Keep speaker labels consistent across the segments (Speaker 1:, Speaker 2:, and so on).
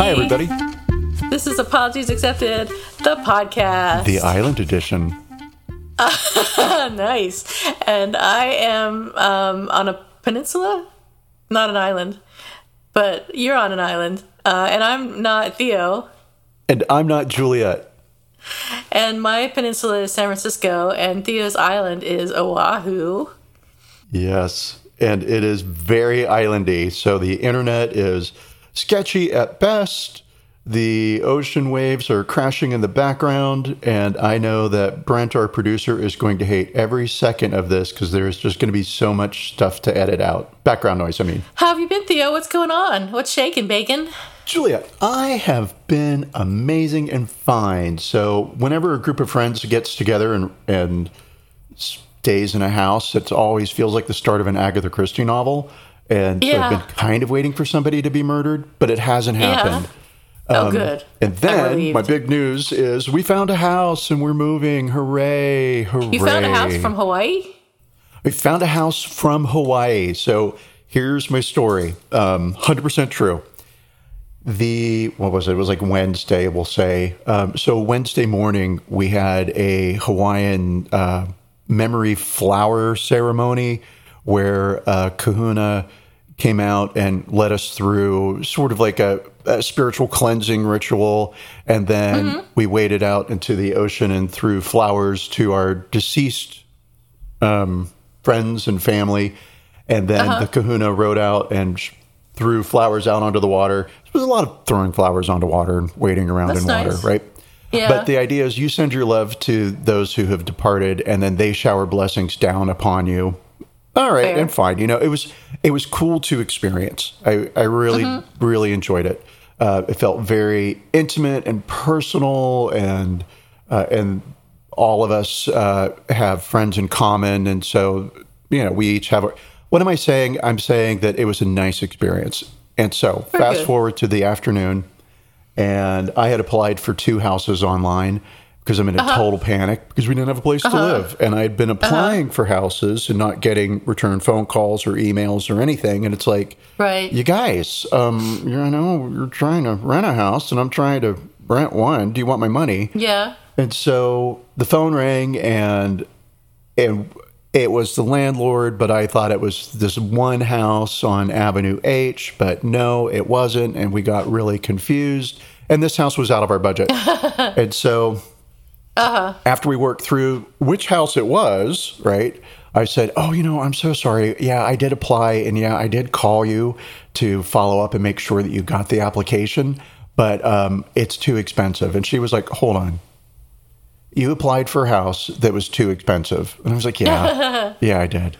Speaker 1: Hi, everybody. This is Apologies Accepted, the podcast.
Speaker 2: The Island Edition.
Speaker 1: nice. And I am um, on a peninsula, not an island, but you're on an island. Uh, and I'm not Theo.
Speaker 2: And I'm not Juliet.
Speaker 1: And my peninsula is San Francisco, and Theo's island is Oahu.
Speaker 2: Yes, and it is very islandy. So the internet is sketchy at best. The ocean waves are crashing in the background, and I know that Brent, our producer, is going to hate every second of this because there's just going to be so much stuff to edit out. Background noise, I mean.
Speaker 1: How have you been, Theo? What's going on? What's shaking, bacon?
Speaker 2: Julia, I have been amazing and fine. So whenever a group of friends gets together and and stays in a house, it always feels like the start of an Agatha Christie novel. And so I've been kind of waiting for somebody to be murdered, but it hasn't happened.
Speaker 1: oh, good.
Speaker 2: Um, And then my big news is we found a house and we're moving. Hooray! Hooray!
Speaker 1: You found a house from Hawaii?
Speaker 2: We found a house from Hawaii. So here's my story. Um, 100% true. The, what was it? It was like Wednesday, we'll say. Um, so Wednesday morning, we had a Hawaiian uh, memory flower ceremony where uh, Kahuna came out and led us through sort of like a, a spiritual cleansing ritual. And then we waded out into the ocean and threw flowers to our deceased um, friends and family. And then
Speaker 1: Uh-huh.
Speaker 2: the kahuna rode out and sh- threw flowers out onto the water. There was a lot of throwing flowers onto water and wading around
Speaker 1: That's
Speaker 2: in water, right?
Speaker 1: Yeah.
Speaker 2: But the idea is you send your love to those who have departed and then they shower blessings down upon you. All right,
Speaker 1: Fair.
Speaker 2: and fine. You know, it was it was cool to experience. I, I really,
Speaker 1: Mm-hmm.
Speaker 2: really enjoyed it. Uh, it felt very intimate and personal and uh, and all of us uh, have friends in common, and so you know we each have. A, what am I saying? I'm saying that it was a nice experience. And so,
Speaker 1: Very
Speaker 2: fast
Speaker 1: good.
Speaker 2: forward to the afternoon, and I had applied for two houses online because I'm in
Speaker 1: Uh-huh.
Speaker 2: a total panic because we didn't have a place to live, and I'd been applying for houses and not getting return phone calls or emails or anything. And it's like,
Speaker 1: Right.
Speaker 2: you guys, um, you know, you're trying to rent a house, and I'm trying to rent one. Do you want my money?
Speaker 1: Yeah.
Speaker 2: And so the phone rang and and it was the landlord, but I thought it was this one house on Avenue H, but no, it wasn't, and we got really confused. And this house was out of our budget. and so after we worked through which house it was, right? I said, "Oh, you know, I'm so sorry. Yeah, I did apply and yeah, I did call you to follow up and make sure that you got the application, but um, it's too expensive." And she was like, "Hold on you applied for a house that was too expensive and i was like yeah yeah i did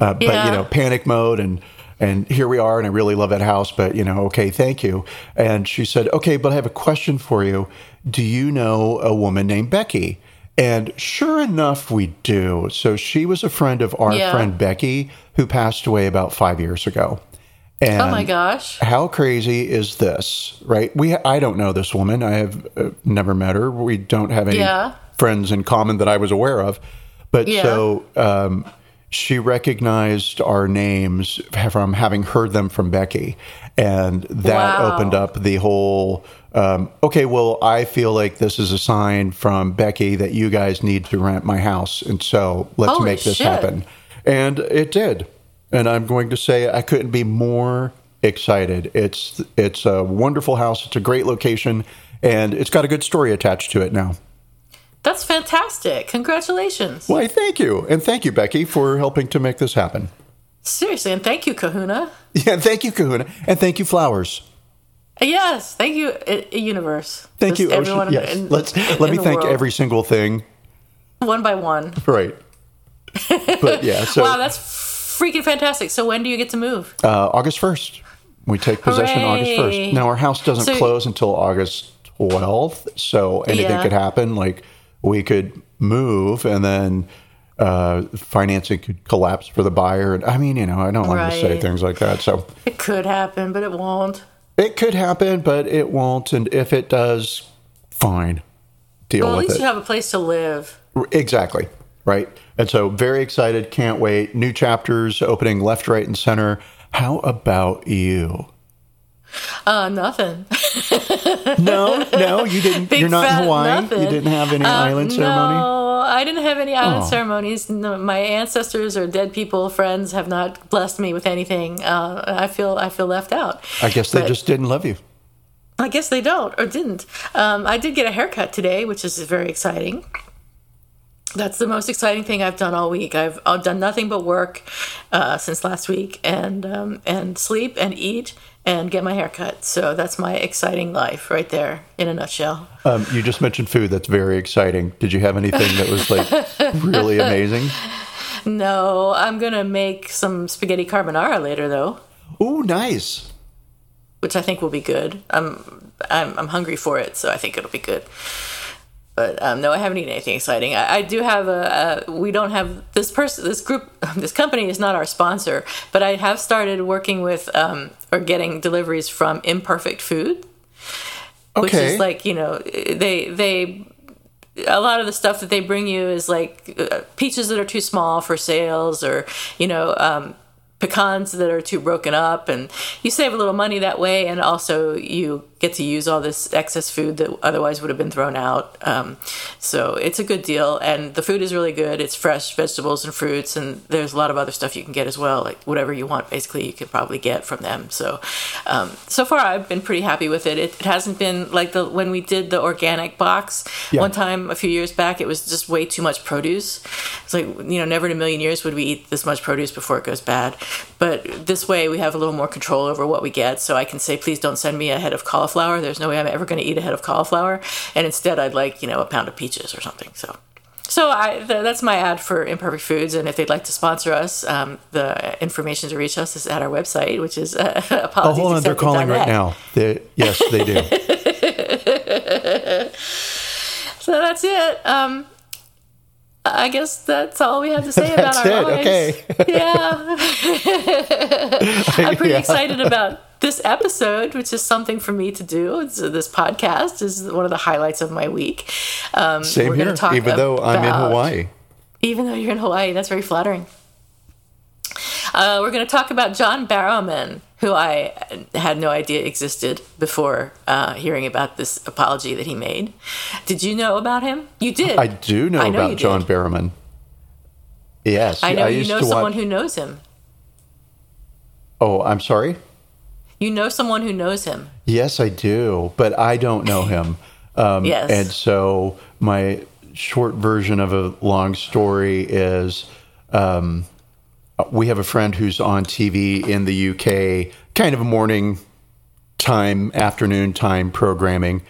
Speaker 2: uh, but
Speaker 1: Yeah.
Speaker 2: you know panic mode and and here we are and i really love that house but you know okay thank you and she said okay but i have a question for you do you know a woman named becky and sure enough we do so she was a friend of our
Speaker 1: Yeah.
Speaker 2: friend becky who passed away about five years ago and
Speaker 1: Oh my gosh.
Speaker 2: how crazy is this right we i don't know this woman i have uh, never met her we don't have any
Speaker 1: Yeah.
Speaker 2: friends in common that i was aware of but
Speaker 1: Yeah.
Speaker 2: so um, she recognized our names from having heard them from becky and that
Speaker 1: Wow.
Speaker 2: opened up the whole um, okay well i feel like this is a sign from becky that you guys need to rent my house and so let's
Speaker 1: Holy
Speaker 2: make this
Speaker 1: shit.
Speaker 2: happen and it did and I'm going to say I couldn't be more excited. It's it's a wonderful house. It's a great location, and it's got a good story attached to it now.
Speaker 1: That's fantastic. Congratulations.
Speaker 2: Why, thank you, and thank you, Becky, for helping to make this happen.
Speaker 1: Seriously, and thank you, Kahuna.
Speaker 2: Yeah, thank you, Kahuna, and thank you, Flowers.
Speaker 1: Yes, thank you, Universe.
Speaker 2: Thank
Speaker 1: Just
Speaker 2: you,
Speaker 1: everyone
Speaker 2: Ocean. Yes,
Speaker 1: in-
Speaker 2: let's
Speaker 1: in
Speaker 2: let me thank
Speaker 1: world.
Speaker 2: every single thing.
Speaker 1: one by one.
Speaker 2: Right. But yeah, so
Speaker 1: wow, that's freaking fantastic. So when do you get to move?
Speaker 2: uh, August 1st. We take possession August 1st. Now, our house doesn't
Speaker 1: So-
Speaker 2: close until August 12th, so anything
Speaker 1: Yeah.
Speaker 2: could happen. Like, we could move and then uh, financing could collapse for the buyer. And I mean, you know, I don't want to say things like that. So
Speaker 1: It could happen, but it won't.
Speaker 2: it could happen, but it won't. And if it does, fine. Deal
Speaker 1: Well, at
Speaker 2: with
Speaker 1: least
Speaker 2: it.
Speaker 1: you have a place to live.
Speaker 2: Exactly. Right. And so very excited. Can't wait. New chapters opening left, right, and center. How about you?
Speaker 1: Uh, nothing.
Speaker 2: No, no, you didn't.
Speaker 1: Big
Speaker 2: you're not in Hawaii.
Speaker 1: nothing.
Speaker 2: You didn't have any
Speaker 1: Uh,
Speaker 2: island ceremony.
Speaker 1: No, I didn't have any island
Speaker 2: Oh.
Speaker 1: ceremonies. No, my ancestors or dead people, friends, have not blessed me with anything. Uh, I feel I feel left out.
Speaker 2: I guess they
Speaker 1: But-
Speaker 2: just didn't love you.
Speaker 1: I guess they don't or didn't. Um, I did get a haircut today, which is very exciting. That's the most exciting thing I've done all week. I've, I've done nothing but work uh, since last week, and um, and sleep and eat and get my hair cut. So that's my exciting life right there in a nutshell.
Speaker 2: Um, you just mentioned food. That's very exciting. Did you have anything that was like really amazing?
Speaker 1: No, I'm gonna make some spaghetti carbonara later though,
Speaker 2: Oh, nice.
Speaker 1: which I think will be good. I'm I'm, I'm hungry for it, so I think it'll be good. But um, no, I haven't eaten anything exciting. I, I do have a, a. We don't have this person. This group. This company is not our sponsor, but I have started working with um, or getting deliveries from Imperfect Food, which is like you know they they a lot of the stuff that they bring you is like uh, peaches that are too small for sales or you know um, pecans that are too broken up and you save a little money that way and also you get to use all this excess food that otherwise would have been thrown out. Um, so it's a good deal and the food is really good. It's fresh vegetables and fruits and there's a lot of other stuff you can get as well like whatever you want basically you can probably get from them. So um, so far i've been pretty happy with it. it it hasn't been like the when we did the organic box
Speaker 2: Yeah.
Speaker 1: one time a few years back it was just way too much produce. It's like you know never in a million years would we eat this much produce before it goes bad. But this way we have a little more control over what we get so i can say please don't send me a head of cauliflower there's no way i'm ever going to eat a head of cauliflower and instead i'd like you know a pound of peaches or something so so I, th- that's my ad for Imperfect Foods, and if they'd like to sponsor us, um, the information to reach us is at our website, which is uh,
Speaker 2: Oh, hold on. They're calling right now. They, yes, they do.
Speaker 1: So that's it. Um, I guess that's all we have to say about our
Speaker 2: it,
Speaker 1: lives.
Speaker 2: okay.
Speaker 1: Yeah, I'm pretty
Speaker 2: Yeah.
Speaker 1: excited about this episode, which is something for me to do. It's, uh, this podcast is one of the highlights of my week. Um,
Speaker 2: Same here.
Speaker 1: talk
Speaker 2: Even though I'm in Hawaii.
Speaker 1: Even though you're in Hawaii, that's very flattering. Uh, we're going to talk about John Barrowman, who I had no idea existed before uh, hearing about this apology that he made. Did you know about him? You did.
Speaker 2: I do know
Speaker 1: I know
Speaker 2: about John
Speaker 1: did.
Speaker 2: Barrowman. Yes,
Speaker 1: I know you
Speaker 2: used
Speaker 1: know someone
Speaker 2: watch-
Speaker 1: who knows him.
Speaker 2: Oh, I'm sorry.
Speaker 1: You know someone who knows him.
Speaker 2: Yes, I do, but I don't know him. Um,
Speaker 1: Yes.
Speaker 2: And so my short version of a long story is um, we have a friend who's on TV in the UK, kind of a morning time, afternoon time programming.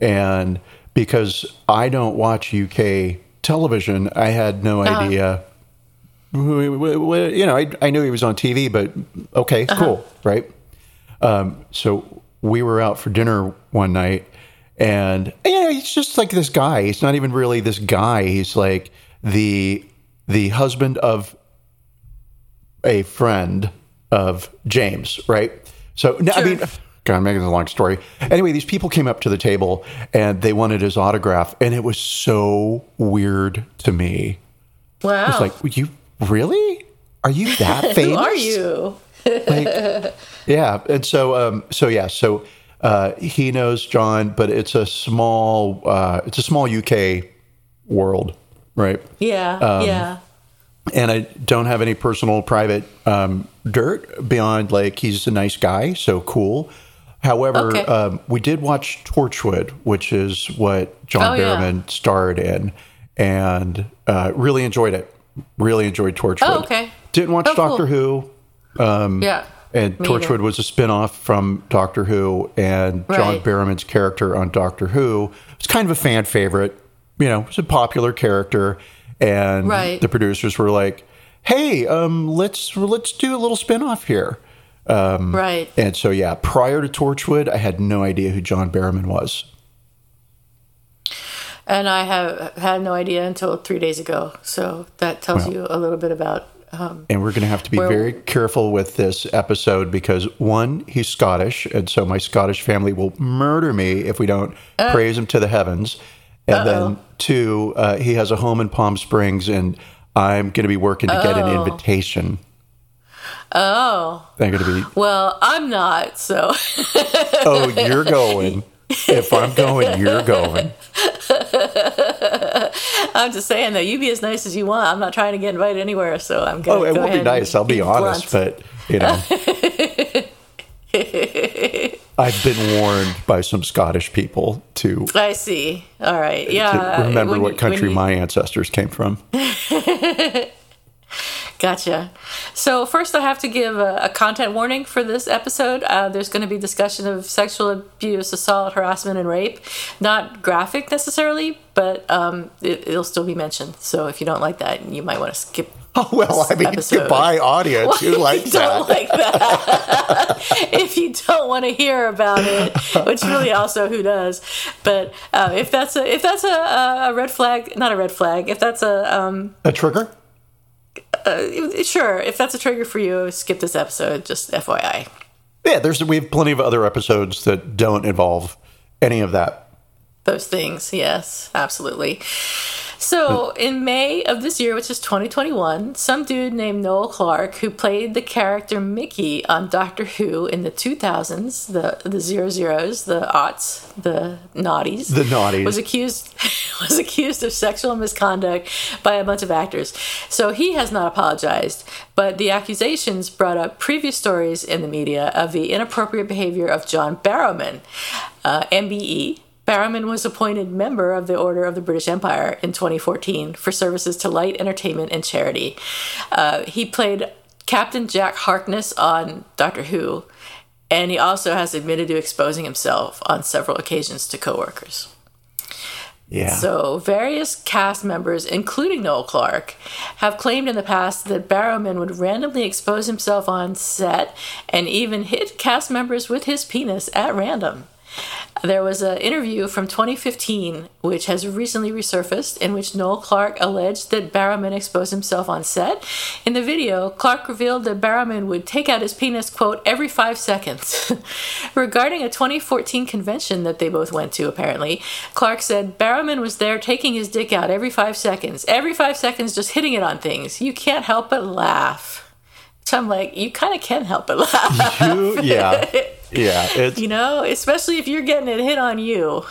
Speaker 2: And because I don't watch UK television, I had no idea. who- who- You know, I, I knew he was on TV, but okay, cool, right? Um, so we were out for dinner one night, and you know, he's just like this guy. He's not even really this guy. He's like the the husband of a friend of James, right? So no, I mean, God, I'm making a long story. Anyway, these people came up to the table and they wanted his autograph, and it was so weird to me.
Speaker 1: Wow.
Speaker 2: It's like, you really? Are you that famous?
Speaker 1: who are you?
Speaker 2: like, yeah and so um so yeah so uh he knows john but it's a small uh it's a small uk world right
Speaker 1: Yeah,
Speaker 2: Um,
Speaker 1: yeah.
Speaker 2: and i don't have any personal private um dirt beyond like he's a nice guy so cool however
Speaker 1: Okay.
Speaker 2: um we did watch torchwood which is what john
Speaker 1: Oh, yeah.
Speaker 2: barrowman starred in and uh really enjoyed it really enjoyed torchwood
Speaker 1: Oh, okay.
Speaker 2: didn't watch
Speaker 1: Oh, cool.
Speaker 2: doctor who
Speaker 1: yeah.
Speaker 2: And
Speaker 1: Me
Speaker 2: Torchwood
Speaker 1: either.
Speaker 2: was a spin-off from Doctor Who, and John
Speaker 1: Right.
Speaker 2: Barrowman's character on Doctor Who was kind of a fan favorite. you know, it was a popular character, and
Speaker 1: Right.
Speaker 2: the producers were like, "Hey, um, let's let's do a little spinoff here." Um,
Speaker 1: right.
Speaker 2: And so, yeah, prior to Torchwood, I had no idea who John Barrowman was.
Speaker 1: And I have had no idea until three days ago. So that tells
Speaker 2: Well.
Speaker 1: you a little bit about. Um,
Speaker 2: And we're going to have to be
Speaker 1: Well-
Speaker 2: very careful with this episode because one, he's Scottish, and so my Scottish family will murder me if we don't praise him to the heavens. And then two, uh, he has a home in Palm Springs, and I'm going to be working to get an
Speaker 1: Oh.
Speaker 2: invitation.
Speaker 1: oh,
Speaker 2: I'm going to be,
Speaker 1: well, I'm not. So
Speaker 2: oh, you're going. If I'm going, you're going.
Speaker 1: I'm just saying that you be as nice as you want. I'm not trying to get invited anywhere. So I'm going
Speaker 2: Oh, it
Speaker 1: go
Speaker 2: will be nice. I'll be honest,
Speaker 1: blunt.
Speaker 2: but you know, I've been warned by some Scottish people to,
Speaker 1: I see. All right. Yeah.
Speaker 2: to remember what country
Speaker 1: you-
Speaker 2: my ancestors came from.
Speaker 1: Gotcha. So first, I have to give a, a content warning for this episode. Uh, there's going to be discussion of sexual abuse, assault, harassment, and rape. Not graphic necessarily, but um, it, it'll still be mentioned. So if you don't like that, you might want to skip.
Speaker 2: Oh, well, I mean,
Speaker 1: episode.
Speaker 2: goodbye, audience. Who likes
Speaker 1: you don't like that. if you don't want to hear about it, which really also who does, but uh, if that's a if that's a, a red flag, not a red flag. If that's a um,
Speaker 2: A trigger?
Speaker 1: Uh, sure, if that's a trigger for you, skip this episode. Just FYI.
Speaker 2: Yeah, there's we have plenty of other episodes that don't involve any of that.
Speaker 1: Those things, yes, absolutely. So, in May of this year, which is 2021, some dude named Noel Clarke, who played the character Mickey on Doctor Who in the 2000s, the the zero zeros, the aughts, the naughties,
Speaker 2: The naughties.
Speaker 1: was accused was accused of sexual misconduct by a bunch of actors. So he has not apologized, but the accusations brought up previous stories in the media of the inappropriate behavior of John Barrowman, uh, MBE. Barrowman was appointed member of the Order of the British Empire in 2014 for services to light entertainment and charity. Uh, he played Captain Jack Harkness on Doctor Who, and he also has admitted to exposing himself on several occasions to coworkers.
Speaker 2: Yeah.
Speaker 1: So, various cast members, including Noel Clarke, have claimed in the past that Barrowman would randomly expose himself on set and even hit cast members with his penis at random. There was an interview from 2015, which has recently resurfaced, in which Noel Clarke alleged that Barrowman exposed himself on set. In the video, Clarke revealed that Barrowman would take out his penis, quote, every five seconds. Regarding a 2014 convention that they both went to, apparently, Clarke said Barrowman was there taking his dick out every five seconds. Every five seconds, just hitting it on things. You can't help but laugh. So I'm like, you kind of can help but laugh.
Speaker 2: You- yeah. Yeah. It's
Speaker 1: you know, especially if you're getting it hit on you.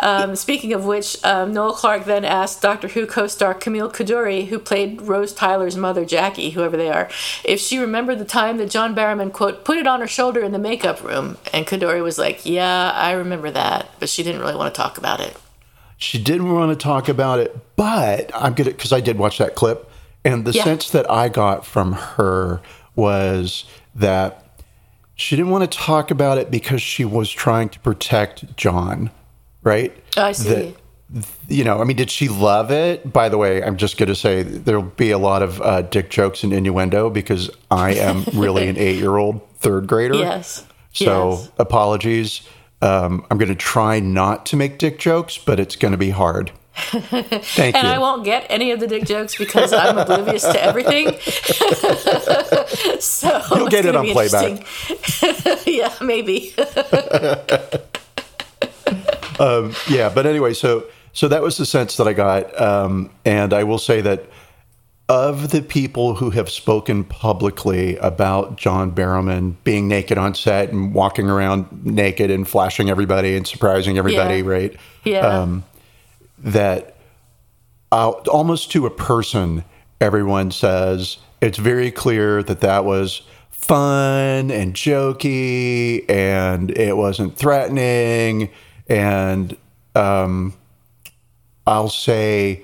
Speaker 1: Um, speaking of which, um, Noel Clarke then asked Doctor Who co-star Camille Coduri, who played Rose Tyler's mother, Jackie, whoever they are, if she remembered the time that John Barrowman quote put it on her shoulder in the makeup room, and Coduri was like, "Yeah, I remember that," but she didn't really want to talk about it.
Speaker 2: she didn't want to talk about it, but I'm gonna because I did watch that clip, and the
Speaker 1: Yeah.
Speaker 2: sense that I got from her was that she didn't want to talk about it because she was trying to protect John, right?
Speaker 1: I see.
Speaker 2: That- you know, I mean, did she love it? By the way, I'm just going to say there'll be a lot of uh, dick jokes and innuendo because I am really an eight year old third grader.
Speaker 1: Yes.
Speaker 2: So
Speaker 1: Yes.
Speaker 2: apologies. Um, I'm going to try not to make dick jokes, but it's going to be hard. Thank
Speaker 1: And
Speaker 2: you.
Speaker 1: I won't get any of the dick jokes because I'm oblivious to everything. so
Speaker 2: You'll get it on playback.
Speaker 1: yeah, maybe.
Speaker 2: yeah, but anyway, so so that was the sense that I got, um, and I will say that of the people who have spoken publicly about John Barrowman being naked on set and walking around naked and flashing everybody and surprising everybody,
Speaker 1: Yeah.
Speaker 2: right?
Speaker 1: Yeah.
Speaker 2: Um, that uh, almost to a person, everyone says it's very clear that that was fun and jokey and it wasn't threatening. And um, I'll say,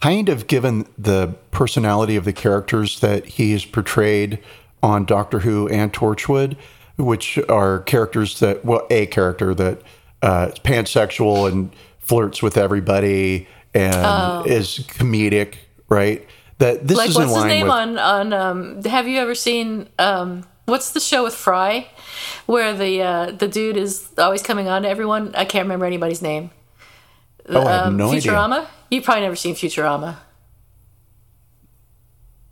Speaker 2: kind of given the personality of the characters that he has portrayed on Doctor Who and Torchwood, which are characters that, well, a character that uh, is pansexual and flirts with everybody and is comedic, right? That this
Speaker 1: Oh. like
Speaker 2: is
Speaker 1: what's
Speaker 2: in
Speaker 1: his name
Speaker 2: with
Speaker 1: on on um have you ever seen um what's the show with fry where the uh the dude is always coming on to everyone i can't remember anybody's name
Speaker 2: oh, I have
Speaker 1: um,
Speaker 2: no idea.
Speaker 1: futurama you've probably never seen futurama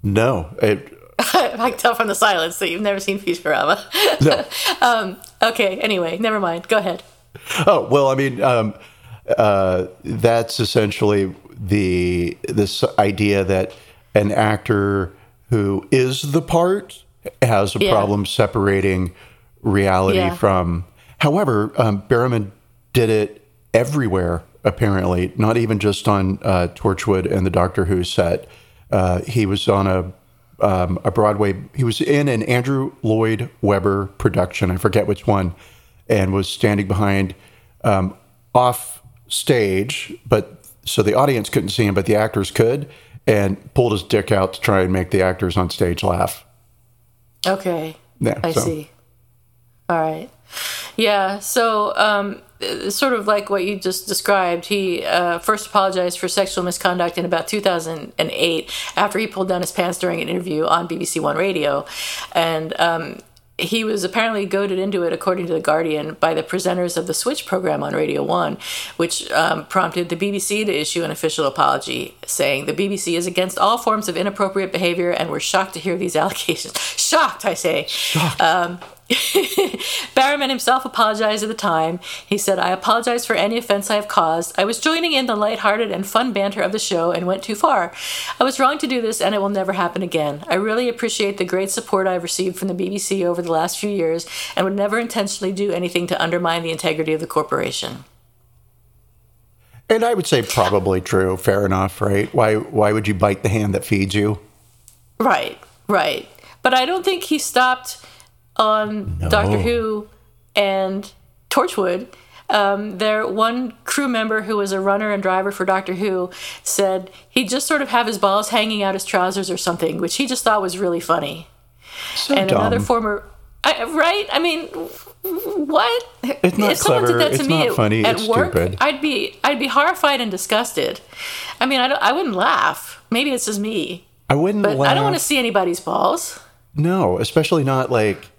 Speaker 2: No, it,
Speaker 1: i can tell from the silence that you've never seen futurama
Speaker 2: no.
Speaker 1: um, okay anyway never mind go ahead
Speaker 2: Oh well, I mean, um, uh, that's essentially the this idea that an actor who is the part has a
Speaker 1: Yeah.
Speaker 2: problem separating reality
Speaker 1: Yeah.
Speaker 2: from. However, um, Barrowman did it everywhere. Apparently, not even just on uh, Torchwood and the Doctor Who set. Uh, he was on a um, a Broadway. He was in an Andrew Lloyd Webber production. I forget which one, and was standing behind um, off stage, but so the audience couldn't see him, but the actors could, and pulled his dick out to try and make the actors on stage laugh.
Speaker 1: okay.
Speaker 2: Yeah,
Speaker 1: i
Speaker 2: so-
Speaker 1: see. All right. Yeah so um sort of like what you just described he uh, first apologized for sexual misconduct in about 2008 after he pulled down his pants during an interview on bbc one radio. And um he was apparently goaded into it, according to The Guardian, by the presenters of the Switch program on Radio 1, which um, prompted the BBC to issue an official apology saying the BBC is against all forms of inappropriate behavior and we're shocked to hear these allegations. Shocked, I say. Um, Barrowman himself apologized at the time. He said, I apologize for any offense I have caused. I was joining in the lighthearted and fun banter of the show and went too far. I was wrong to do this and it will never happen again. I really appreciate the great support I've received from the BBC over the last few years and would never intentionally do anything to undermine the integrity of the corporation.
Speaker 2: And I would say probably true. Fair enough, right? Why why would you bite the hand that feeds you?
Speaker 1: Right, right. But I don't think he stopped on Doctor Who and Torchwood. Um, their one crew member who was a runner and driver for Doctor Who said he'd just sort of have his balls hanging out his trousers or something, which he just thought was really funny.
Speaker 2: So
Speaker 1: and
Speaker 2: dumb.
Speaker 1: another former, I, right? I mean, what?
Speaker 2: It's not
Speaker 1: if someone
Speaker 2: clever,
Speaker 1: did that to
Speaker 2: it's
Speaker 1: me at,
Speaker 2: funny,
Speaker 1: at
Speaker 2: it's
Speaker 1: work,
Speaker 2: stupid.
Speaker 1: I'd be I'd be horrified and disgusted. I mean, I don't, I wouldn't laugh. Maybe it's just me,
Speaker 2: I wouldn't
Speaker 1: but
Speaker 2: laugh.
Speaker 1: I don't want to see anybody's balls.
Speaker 2: No, especially not like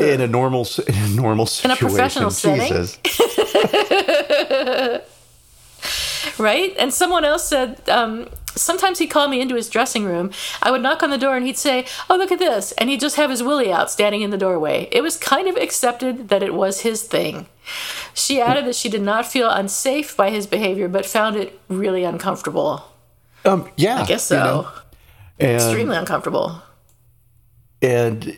Speaker 2: in a normal in a normal
Speaker 1: In a
Speaker 2: situation.
Speaker 1: professional setting? Right? And someone else said um, sometimes he'd call me into his dressing room. I would knock on the door and he'd say, "Oh, look at this," and he'd just have his willy out, standing in the doorway. It was kind of accepted that it was his thing. She added that she did not feel unsafe by his behavior, but found it really uncomfortable.
Speaker 2: Um, yeah,
Speaker 1: I guess so.
Speaker 2: you know, and,
Speaker 1: Extremely uncomfortable.
Speaker 2: and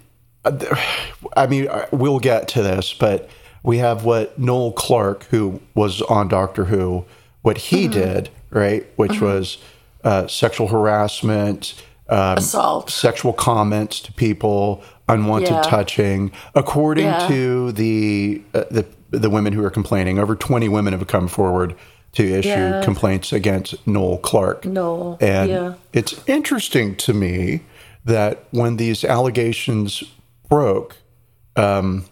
Speaker 2: I mean, we'll get to this, but we have what Noel Clarke, who was on Doctor Who, what he
Speaker 1: Mm-hmm.
Speaker 2: did, right, which was uh, sexual harassment, um,
Speaker 1: Assault.
Speaker 2: sexual comments to people, unwanted
Speaker 1: Yeah.
Speaker 2: touching. According
Speaker 1: Yeah.
Speaker 2: to the uh, the the women who are complaining, over twenty women have come forward to issue
Speaker 1: Yeah.
Speaker 2: complaints against Noel Clarke.
Speaker 1: Noel,
Speaker 2: and
Speaker 1: yeah.
Speaker 2: it's interesting to me that when these allegations broke, um,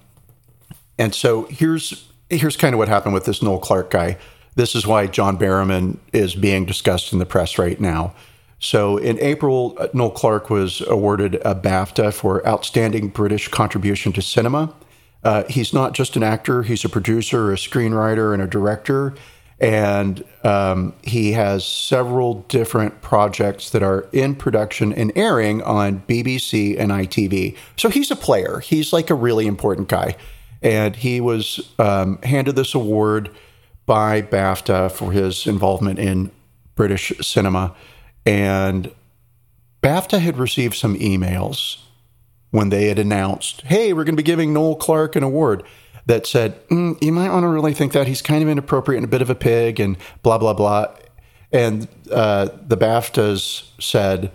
Speaker 2: and so here's here's kind of what happened with this Noel Clarke guy. This is why John Barrowman is being discussed in the press right now. So in April, uh, Noel Clarke was awarded a BAFTA for Outstanding British Contribution to Cinema. Uh, he's not just an actor; he's a producer, a screenwriter, and a director. And um, he has several different projects that are in production and airing on BBC and ITV. So he's a player. He's like a really important guy. And he was um, handed this award by BAFTA for his involvement in British cinema. And BAFTA had received some emails when they had announced, hey, we're going to be giving Noel Clarke an award that said, mm, you might want to really think that he's kind of inappropriate and a bit of a pig and blah, blah, blah. And uh, the BAFTAs said,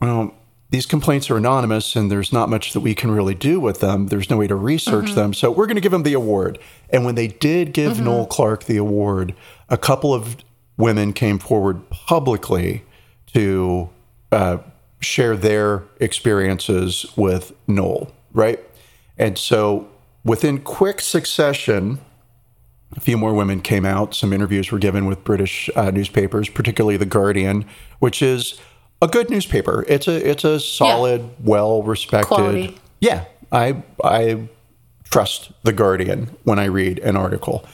Speaker 2: well, these complaints are anonymous and there's not much that we can really do with them. There's no way to research them. So we're going to give him the award. And when they did give Noel Clarke the award, a couple of women came forward publicly to uh, share their experiences with Noel, right? And so within quick succession, a few more women came out. Some interviews were given with British uh, newspapers, particularly The Guardian, which is a good newspaper. It's a it's a solid, yeah. well respected. Yeah, I I trust The Guardian when I read an article.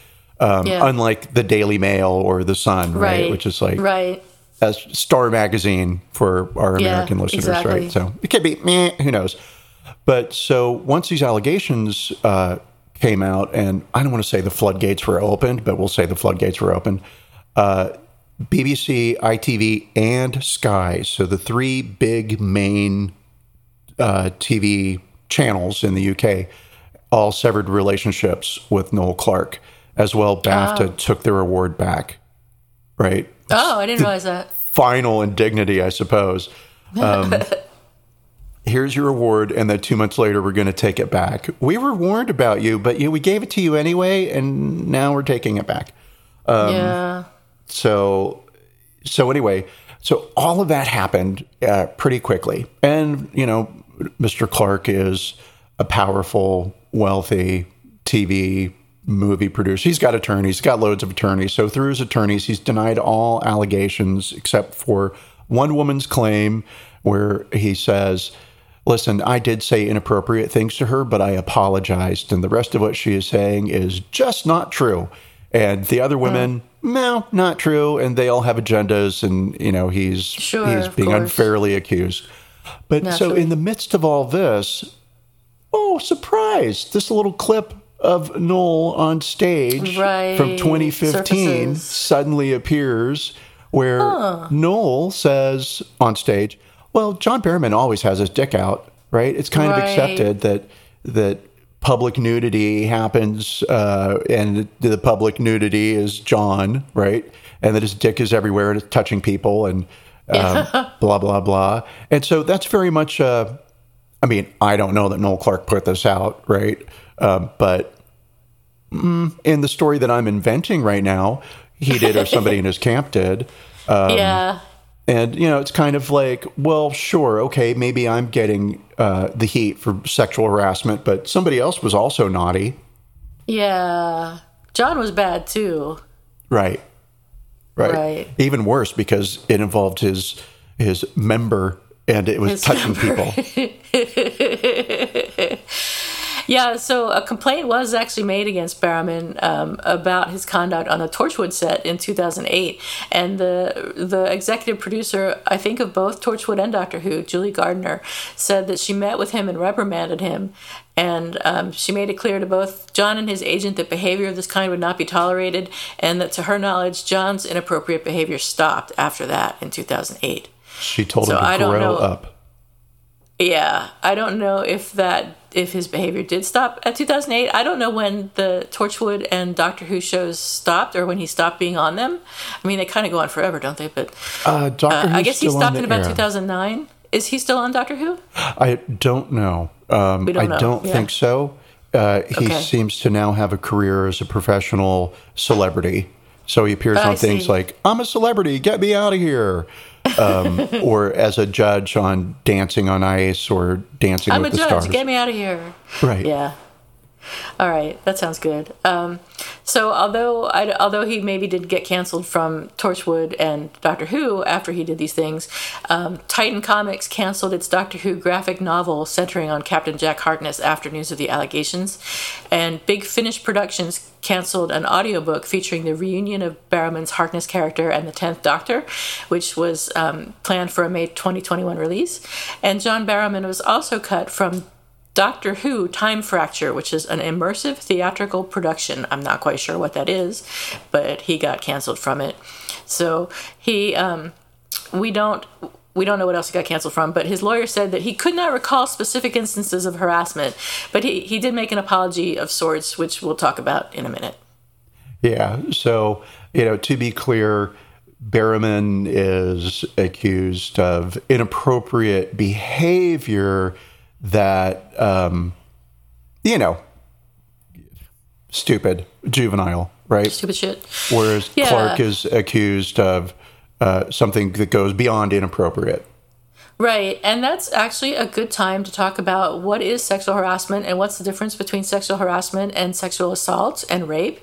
Speaker 2: Um, yeah. Unlike the Daily Mail or the Sun, right? right? Which is like
Speaker 1: right
Speaker 2: as Star Magazine for our yeah, American listeners, exactly. right? So it could be meh, who knows. But so once these allegations uh, came out, and I don't want to say the floodgates were opened, but we'll say the floodgates were opened. Uh, BBC, ITV, and Sky, so the three big main uh, TV channels in the UK, all severed relationships with Noel Clarke. As well, BAFTA oh. took their award back. Right.
Speaker 1: Oh, I didn't realize that.
Speaker 2: Final indignity, I suppose. Um, here's your award, and then two months later, we're going to take it back. We were warned about you, but you, we gave it to you anyway, and now we're taking it back.
Speaker 1: Um, yeah.
Speaker 2: So, so anyway, so all of that happened uh, pretty quickly, and you know, Mr. clarke is a powerful, wealthy TV movie producer. He's got attorneys, he's got loads of attorneys. So through his attorneys, he's denied all allegations except for one woman's claim where he says listen, I did say inappropriate things to her, but I apologized. And the rest of what she is saying is just not true. And the other women, no, not true. And they all have agendas, and you know he's
Speaker 1: sure,
Speaker 2: he's being
Speaker 1: course.
Speaker 2: unfairly accused. But Naturally. so in the midst of all this, oh surprise! This little clip of Noel on stage
Speaker 1: right.
Speaker 2: from 2015 Surfaces. suddenly appears, where huh. Noel says on stage, well, John Barrowman always has his dick out, right? It's kind right. of accepted that that public nudity happens, uh, and the public nudity is John, right? And that his dick is everywhere and it's touching people and um, blah blah blah. And so that's very much. Uh, I mean, I don't know that Noel Clarke put this out, right? Um, but mm, in the story that I'm inventing right now, he did, or somebody in his camp did.
Speaker 1: Um, yeah.
Speaker 2: And, you know, it's kind of like, well, sure, okay, maybe I'm getting uh, the heat for sexual harassment, but somebody else was also naughty.
Speaker 1: Yeah. John was bad too.
Speaker 2: Right. Right.
Speaker 1: Right.
Speaker 2: Even worse because it involved his his member and it was his touching member.
Speaker 1: people. Yeah, so a complaint was actually made against Barrowman um, about his conduct on the Torchwood set in 2008, and the the executive producer, I think of both Torchwood and Doctor Who, Julie Gardner, said that she met with him and reprimanded him, and um, she made it clear to both John and his agent that behavior of this kind would not be tolerated, and that to her knowledge, John's inappropriate behavior stopped after that in 2008.
Speaker 2: She told so him to I grow up.
Speaker 1: Yeah, I don't know if that if his behavior did stop at 2008. I don't know when the Torchwood and Doctor Who shows stopped or when he stopped being on them. I mean, they kind of go on forever, don't they? But
Speaker 2: uh, Doctor uh,
Speaker 1: I guess he stopped in about air. 2009. Is he still on Doctor Who?
Speaker 2: I don't know. Um, don't I know. don't yeah. think so. Uh, he okay. seems to now have a career as a professional celebrity. So he appears on things like "I'm a celebrity, get me out of here," um, or as a judge on Dancing on Ice or Dancing on the snow.
Speaker 1: I'm
Speaker 2: with
Speaker 1: the
Speaker 2: judge, Stars.
Speaker 1: Get me out of here.
Speaker 2: Right.
Speaker 1: Yeah. All right, that sounds good. Um, so, although I, although he maybe did get canceled from Torchwood and Doctor Who after he did these things, um, Titan Comics canceled its Doctor Who graphic novel centering on Captain Jack Harkness after news of the allegations, and Big Finish Productions canceled an audiobook featuring the reunion of Barrowman's Harkness character and the Tenth Doctor, which was um, planned for a May 2021 release, and John Barrowman was also cut from Doctor Who Time Fracture, which is an immersive theatrical production. I'm not quite sure what that is, but he got canceled from it. So he, um, we don't. We don't know what else he got canceled from, but his lawyer said that he could not recall specific instances of harassment, but he, he did make an apology of sorts, which we'll talk about in a minute.
Speaker 2: Yeah. So, you know, to be clear, Barrowman is accused of inappropriate behavior that um, you know stupid juvenile right
Speaker 1: stupid shit
Speaker 2: whereas yeah. clarke is accused of uh, something that goes beyond inappropriate
Speaker 1: Right. And that's actually a good time to talk about what is sexual harassment and what's the difference between sexual harassment and sexual assault and rape.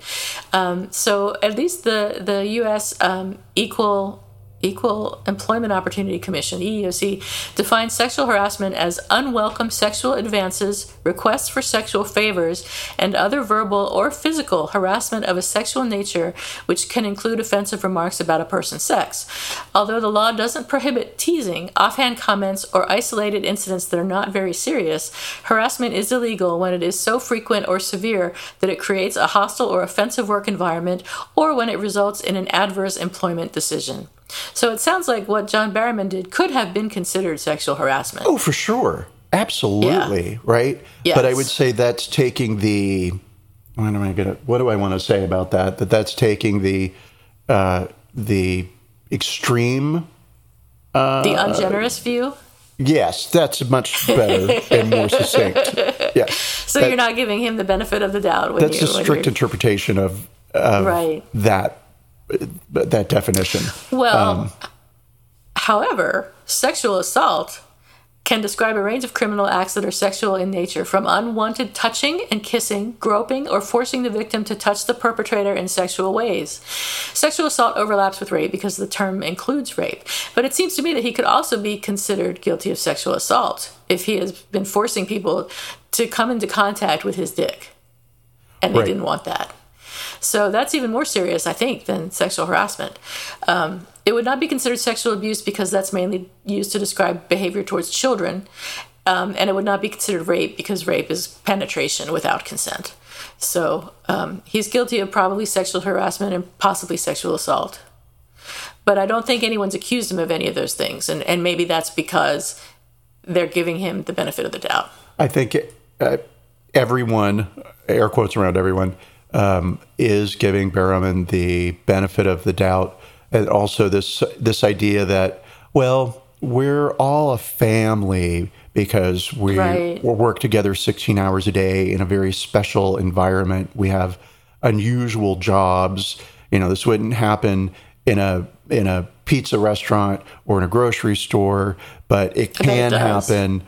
Speaker 1: Um, so, at least the, the U.S. Um, Equal Equal Employment Opportunity Commission, EEOC, defines sexual harassment as unwelcome sexual advances, requests for sexual favors, and other verbal or physical harassment of a sexual nature, which can include offensive remarks about a person's sex. Although the law doesn't prohibit teasing, offhand comments, or isolated incidents that are not very serious, harassment is illegal when it is so frequent or severe that it creates a hostile or offensive work environment, or when it results in an adverse employment decision. So it sounds like what John Barrowman did could have been considered sexual harassment.
Speaker 2: Oh, for sure. Absolutely.
Speaker 1: Yeah.
Speaker 2: Right?
Speaker 1: Yes.
Speaker 2: But I would say that's taking the what am I gonna what do I want to say about that? That that's taking the uh the extreme uh,
Speaker 1: the ungenerous view.
Speaker 2: yes, that's much better and more succinct. Yes.
Speaker 1: So
Speaker 2: That-
Speaker 1: you're not giving him the benefit of the doubt
Speaker 2: that's
Speaker 1: you
Speaker 2: a strict interpretation of, of
Speaker 1: Right.
Speaker 2: that that definition.
Speaker 1: Well,
Speaker 2: Um,
Speaker 1: however, sexual assault can describe a range of criminal acts that are sexual in nature, from unwanted touching and kissing, groping, or forcing the victim to touch the perpetrator in sexual ways. Sexual assault overlaps with rape because the term includes rape, but it seems to me that he could also be considered guilty of sexual assault if he has been forcing people to come into contact with his dick and they
Speaker 2: Right.
Speaker 1: didn't want that. So that's even more serious, I think, than sexual harassment. Um, it would not be considered sexual abuse because that's mainly used to describe behavior towards children. Um, and it would not be considered rape because rape is penetration without consent. So um, he's guilty of probably sexual harassment and possibly sexual assault. But I don't think anyone's accused him of any of those things. And, and maybe that's because they're giving him the benefit of the doubt.
Speaker 2: I think uh, everyone, air quotes around everyone, um, is giving Barrowman the benefit of the doubt, and also this this idea that well, we're all a family because we
Speaker 1: Right.
Speaker 2: we work together 16 hours a day in a very special environment. We have unusual jobs. You know, this wouldn't happen in a in a pizza restaurant or in a grocery store, but it
Speaker 1: bet it
Speaker 2: can happen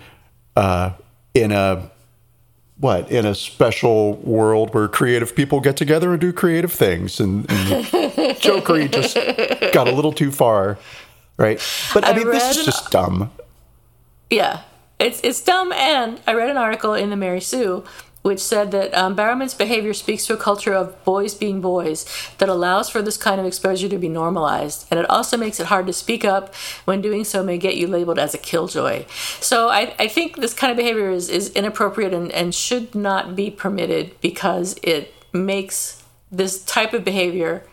Speaker 2: uh, in a what in a special world where creative people get together and do creative things and, and jokery just got a little too far right but i,
Speaker 1: I
Speaker 2: mean this is just dumb
Speaker 1: Yeah, it's it's dumb. And I read an article in the Mary Sue which said that um, Barrowman's behavior speaks to a culture of boys being boys that allows for this kind of exposure to be normalized, and it also makes it hard to speak up when doing so may get you labeled as a killjoy. So I, I think this kind of behavior is, is inappropriate and, and should not be permitted because it makes this type of behavior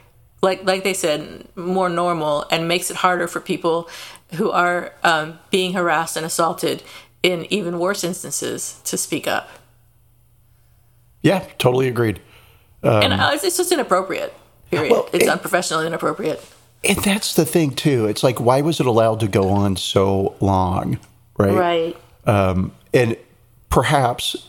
Speaker 1: like like they said, more normal and makes it harder for people who are um, being harassed and assaulted in even worse instances to speak up.
Speaker 2: Yeah totally agreed
Speaker 1: and uh, it's, just inappropriate. Period.
Speaker 2: Um, Well,
Speaker 1: it's
Speaker 2: it-
Speaker 1: unprofessional and inappropriate.
Speaker 2: and that's the thing too it's like why was it allowed to go on so long right
Speaker 1: Right.
Speaker 2: um, and perhaps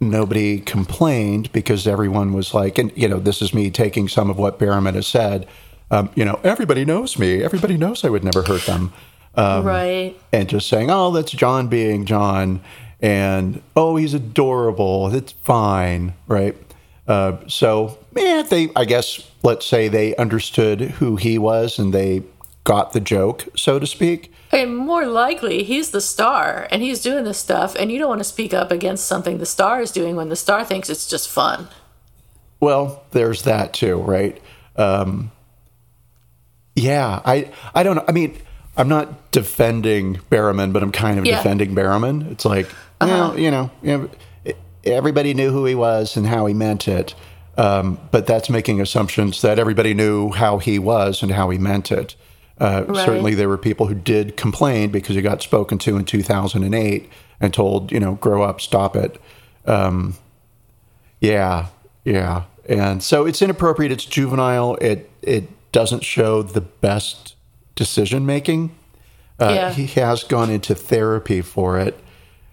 Speaker 2: nobody complained because everyone was like, and you know, this is me taking some of what Barrowman has said. Um, you know, everybody knows me. Everybody knows I would never hurt them. Um,
Speaker 1: right.
Speaker 2: And just saying, oh, that's John being John, and oh, he's adorable. It's fine, right? Uh, so, yeah, they, I guess, let's say they understood who he was and they got the joke, so to speak.
Speaker 1: And more likely, he's the star and he's doing this stuff, and you don't want to speak up against something the star is doing when the star thinks it's just fun.
Speaker 2: Well, there's that too, right? Um, yeah, I I don't know. I mean, I'm not defending Barrowman, but I'm kind of
Speaker 1: Yeah.
Speaker 2: defending Barrowman. It's like, well, you know, you know, everybody knew who he was and how he meant it, um, but that's making assumptions that everybody knew how he was and how he meant it. Uh,
Speaker 1: Right.
Speaker 2: Certainly, there were people who did complain because he got spoken to in 2008 and told, you know, grow up, stop it. Um, yeah, yeah, and so it's inappropriate. It's juvenile. It it doesn't show the best decision making. Uh,
Speaker 1: Yeah.
Speaker 2: He has gone into therapy for it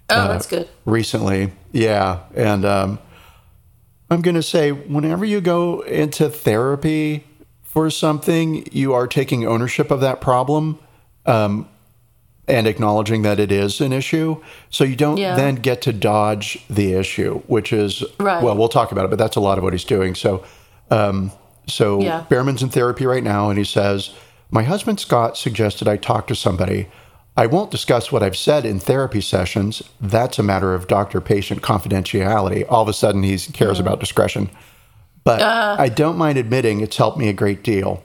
Speaker 1: Oh, that's good.
Speaker 2: recently. Yeah, and um, I'm going to say whenever you go into therapy for something, you are taking ownership of that problem. Um, and acknowledging that it is an issue. So you don't
Speaker 1: Yeah.
Speaker 2: then get to dodge the issue, which is
Speaker 1: Right.
Speaker 2: well, we'll talk about it, but that's a lot of what he's doing. So, um, so
Speaker 1: Yeah.
Speaker 2: Barrowman's in therapy right now, and he says, "My husband Scott suggested I talk to somebody." I won't discuss what I've said in therapy sessions. That's a matter of doctor patient confidentiality. All of a sudden, he cares about discretion. But I don't mind admitting it's helped me a great deal.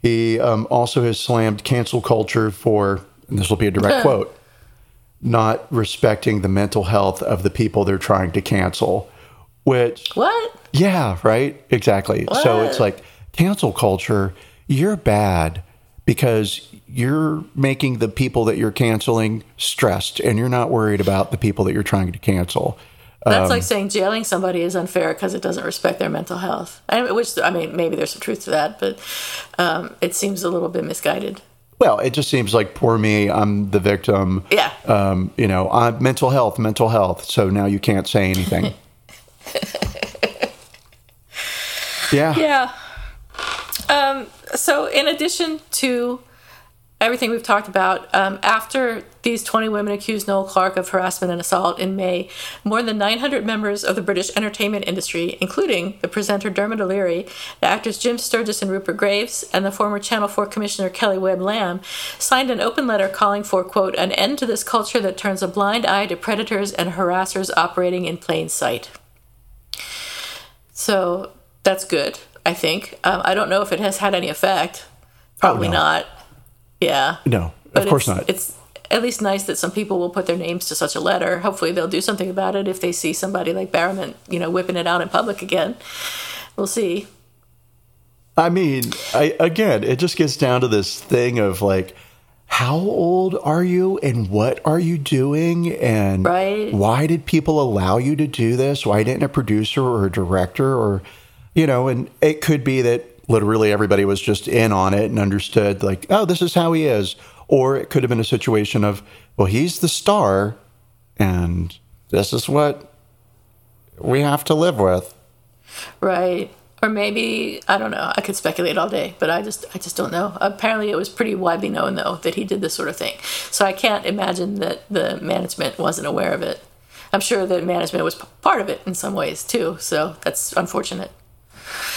Speaker 2: He um, also has slammed cancel culture for, and this will be a direct quote, not respecting the mental health of the people they're trying to cancel. Which,
Speaker 1: What?
Speaker 2: yeah, right? Exactly. So it's like cancel culture, you're bad because you're making the people that you're canceling stressed and you're not worried about the people that you're trying to cancel.
Speaker 1: That's
Speaker 2: Um,
Speaker 1: like saying jailing somebody is unfair because it doesn't respect their mental health. I, which I mean, maybe there's some truth to that, but um, it seems a little bit misguided.
Speaker 2: Well, it just seems like poor me, I'm the victim.
Speaker 1: Yeah.
Speaker 2: Um, you know, I'm mental health, mental health. So now you can't say anything. yeah.
Speaker 1: Yeah. Um, so, in addition to everything we've talked about, um, after these 20 women accused Noel Clarke of harassment and assault in May, more than 900 members of the British entertainment industry, including the presenter Dermot O'Leary, the actors Jim Sturgess and Rupert Graves, and the former Channel 4 Commissioner Kelly Webb Lamb, signed an open letter calling for, quote, an end to this culture that turns a blind eye to predators and harassers operating in plain sight. So that's good, I think. Um, I don't know if it has had any effect. Probably
Speaker 2: no.
Speaker 1: not. Yeah.
Speaker 2: No,
Speaker 1: But
Speaker 2: of course
Speaker 1: it's,
Speaker 2: not.
Speaker 1: It's at least nice that some people will put their names to such a letter. Hopefully, they'll do something about it if they see somebody like Barrowman, you know, whipping it out in public again. We'll see.
Speaker 2: I mean, I, again, it just gets down to this thing of like, how old are you and what are you doing? And
Speaker 1: Right.
Speaker 2: why did people allow you to do this? Why didn't a producer or a director or, you know, and it could be that literally everybody was just in on it and understood, like, oh, this is how he is. Or it could have been a situation of, well, he's the star and this is what we have to live with.
Speaker 1: Right. Or maybe I don't know. I could speculate all day, but I just I just don't know. Apparently, it was pretty widely known though that he did this sort of thing. So I can't imagine that the management wasn't aware of it. I'm sure that management was part of it in some ways too. So that's unfortunate.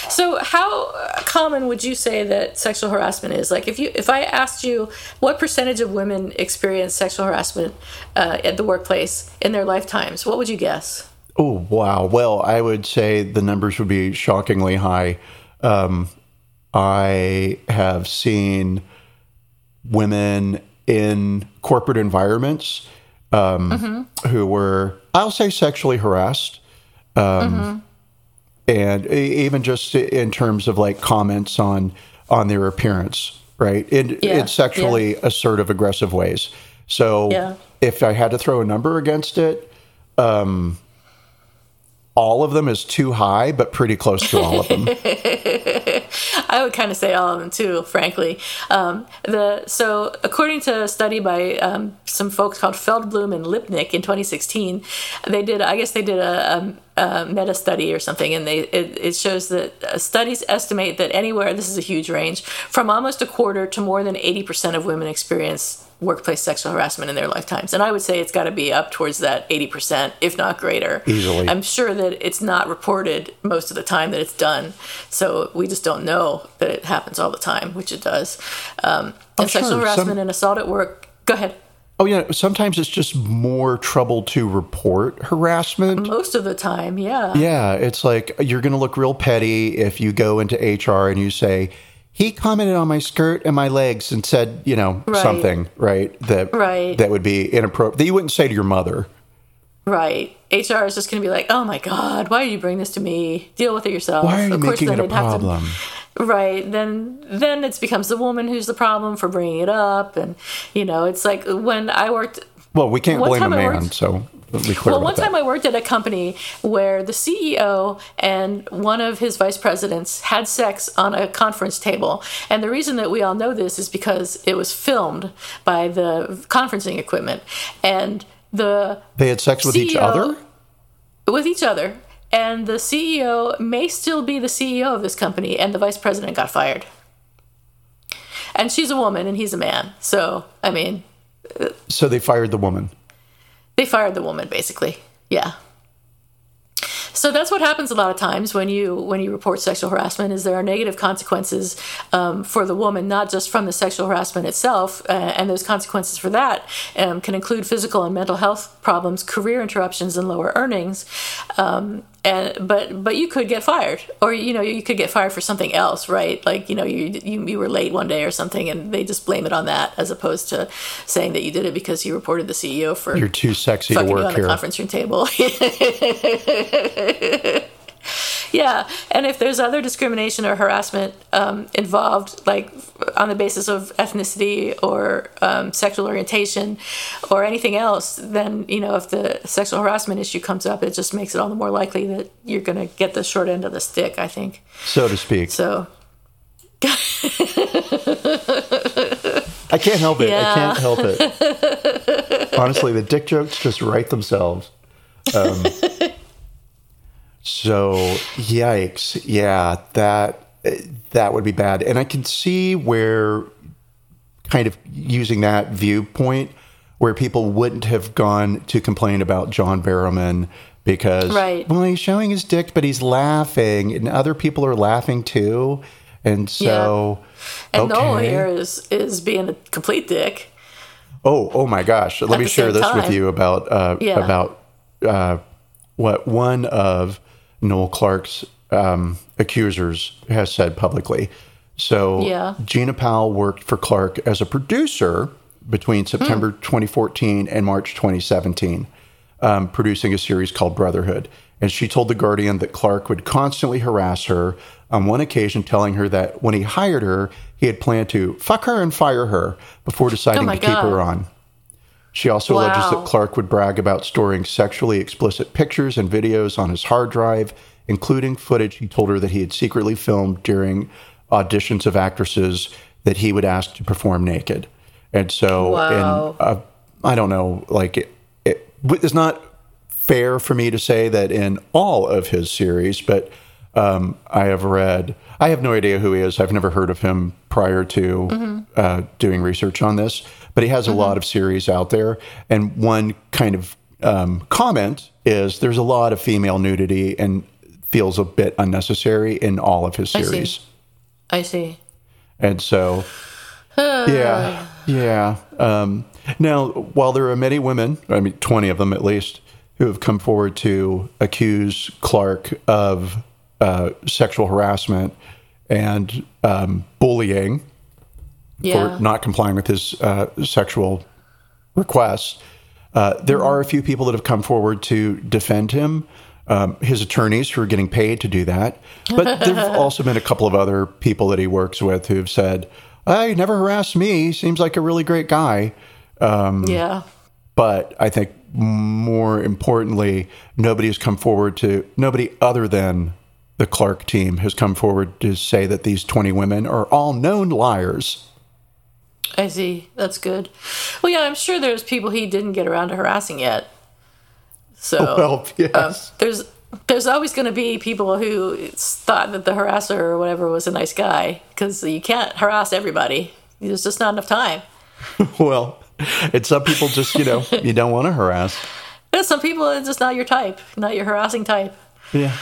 Speaker 1: So how common would you say that sexual harassment is? Like if you if I asked you what percentage of women experience sexual harassment uh, at the workplace in their lifetimes, what would you guess?
Speaker 2: Oh, wow. Well, I would say the numbers would be shockingly high. Um, I have seen women in corporate environments um, who were, I'll say, sexually harassed. Um, And even just in terms of like comments on on their appearance, right? In,
Speaker 1: Yeah,
Speaker 2: in sexually assertive, aggressive ways. So
Speaker 1: Yeah.
Speaker 2: if I had to throw a number against it, um, all of them is too high, but pretty close to all of them.
Speaker 1: I would kind of say all of them too, frankly. Um, the so according to a study by um, some folks called Feldblum and Lipnic in 2016, they did I guess they did a, a, a meta study or something, and they it, it shows that uh, studies estimate that anywhere this is a huge range from almost a quarter to more than 80 percent of women experience workplace sexual harassment in their lifetimes, and I would say it's got to be up towards that 80 percent, if not greater.
Speaker 2: Easily.
Speaker 1: I'm sure that it's not reported most of the time that it's done, so we just don't know that it happens all the time, which it does. Um, and
Speaker 2: sure.
Speaker 1: sexual harassment
Speaker 2: Some-
Speaker 1: and assault at work. Go ahead.
Speaker 2: Oh yeah, sometimes it's just more trouble to report harassment.
Speaker 1: Most of the time, yeah.
Speaker 2: Yeah, it's like you're going to look real petty if you go into HR and you say, "He commented on my skirt and my legs and said, you know,
Speaker 1: Right.
Speaker 2: something, right? That
Speaker 1: Right.
Speaker 2: that would be inappropriate. That you wouldn't say to your mother."
Speaker 1: Right. HR is just going to be like, "Oh my God, why did you bring this to me? Deal with it yourself."
Speaker 2: Why are you
Speaker 1: Of course,
Speaker 2: making it a
Speaker 1: they'd to-
Speaker 2: problem?
Speaker 1: right. Then, then it becomes the woman who's the problem for bringing it up, and you know, it's like when I worked
Speaker 2: Well, we can't blame a man, so
Speaker 1: Well, one
Speaker 2: that.
Speaker 1: time I worked at a company where the CEO and one of his vice presidents had sex on a conference table. And the reason that we all know this is because it was filmed by the conferencing equipment. And the
Speaker 2: they had sex with each other.
Speaker 1: with each other. And the CEO may still be the CEO of this company, and the vice president got fired. And she's a woman, and he's a man. So, I mean,
Speaker 2: So they fired the woman.
Speaker 1: They fired the woman, basically. Yeah. So that's what happens a lot of times when you when you report sexual harassment. Is there are negative consequences um, for the woman, not just from the sexual harassment itself, uh, and those consequences for that um, can include physical and mental health problems, career interruptions, and lower earnings. Um, and but but you could get fired. Or you know you could get fired for something else right? Like you know you, you you were late one day or something and they just blame it on that as opposed to saying that you did it because you reported the ceo for
Speaker 2: you're too sexy to work
Speaker 1: on
Speaker 2: here.
Speaker 1: the conference room table yeah, and if there's other discrimination or harassment um, involved, like on the basis of ethnicity or um, sexual orientation or anything else, then you know if the sexual harassment issue comes up, it just makes it all the more likely that you're going to get the short end of the stick. I think,
Speaker 2: so to speak.
Speaker 1: So.
Speaker 2: I can't help it. Yeah. I can't help it. Honestly, the dick jokes just write themselves. Um, so, yikes. Yeah, that that would be bad. And I can see where kind of using that viewpoint where people wouldn't have gone to complain about John Barrowman because
Speaker 1: right.
Speaker 2: well he's showing his dick but he's laughing and other people are laughing too. And so
Speaker 1: yeah. And okay. Noel here is is being a complete dick.
Speaker 2: Oh, oh my gosh. Let At me share this time. with you about uh, yeah. about uh, what one of Noel Clarke's um, accusers has said publicly. So
Speaker 1: yeah.
Speaker 2: Gina Powell worked for Clarke as a producer between September hmm. 2014 and March 2017, um, producing a series called Brotherhood. And she told The Guardian that Clarke would constantly harass her, on one occasion telling her that when he hired her, he had planned to fuck her and fire her before deciding oh to God. keep her on. She also wow. alleges that Clarke would brag about storing sexually explicit pictures and videos on his hard drive, including footage he told her that he had secretly filmed during auditions of actresses that he would ask to perform naked. And so,
Speaker 1: wow.
Speaker 2: and uh, I don't know, like it, it, it's not fair for me to say that in all of his series, but um, I have read. I have no idea who he is. I've never heard of him prior to mm-hmm. uh, doing research on this but he has a mm-hmm. lot of series out there. And one kind of um, comment is there's a lot of female nudity and feels a bit unnecessary in all of his series.
Speaker 1: I see. I see.
Speaker 2: And so, yeah, yeah. Um, now, while there are many women, I mean, 20 of them at least, who have come forward to accuse Clarke of uh, sexual harassment and um, bullying,
Speaker 1: yeah.
Speaker 2: for not complying with his uh, sexual requests. Uh, there mm-hmm. are a few people that have come forward to defend him. Um, his attorneys who are getting paid to do that. But there have also been a couple of other people that he works with who've said, "I never harassed me. He seems like a really great guy."
Speaker 1: Um, yeah.
Speaker 2: But I think more importantly, nobody has come forward to nobody other than the Clarke team has come forward to say that these 20 women are all known liars.
Speaker 1: I see. That's good. Well, yeah, I'm sure there's people he didn't get around to harassing yet. So
Speaker 2: well, yes. Um,
Speaker 1: there's there's always going to be people who thought that the harasser or whatever was a nice guy because you can't harass everybody. There's just not enough time.
Speaker 2: well, and some people just you know you don't want to harass.
Speaker 1: Yeah, some people it's just not your type, not your harassing type.
Speaker 2: Yeah.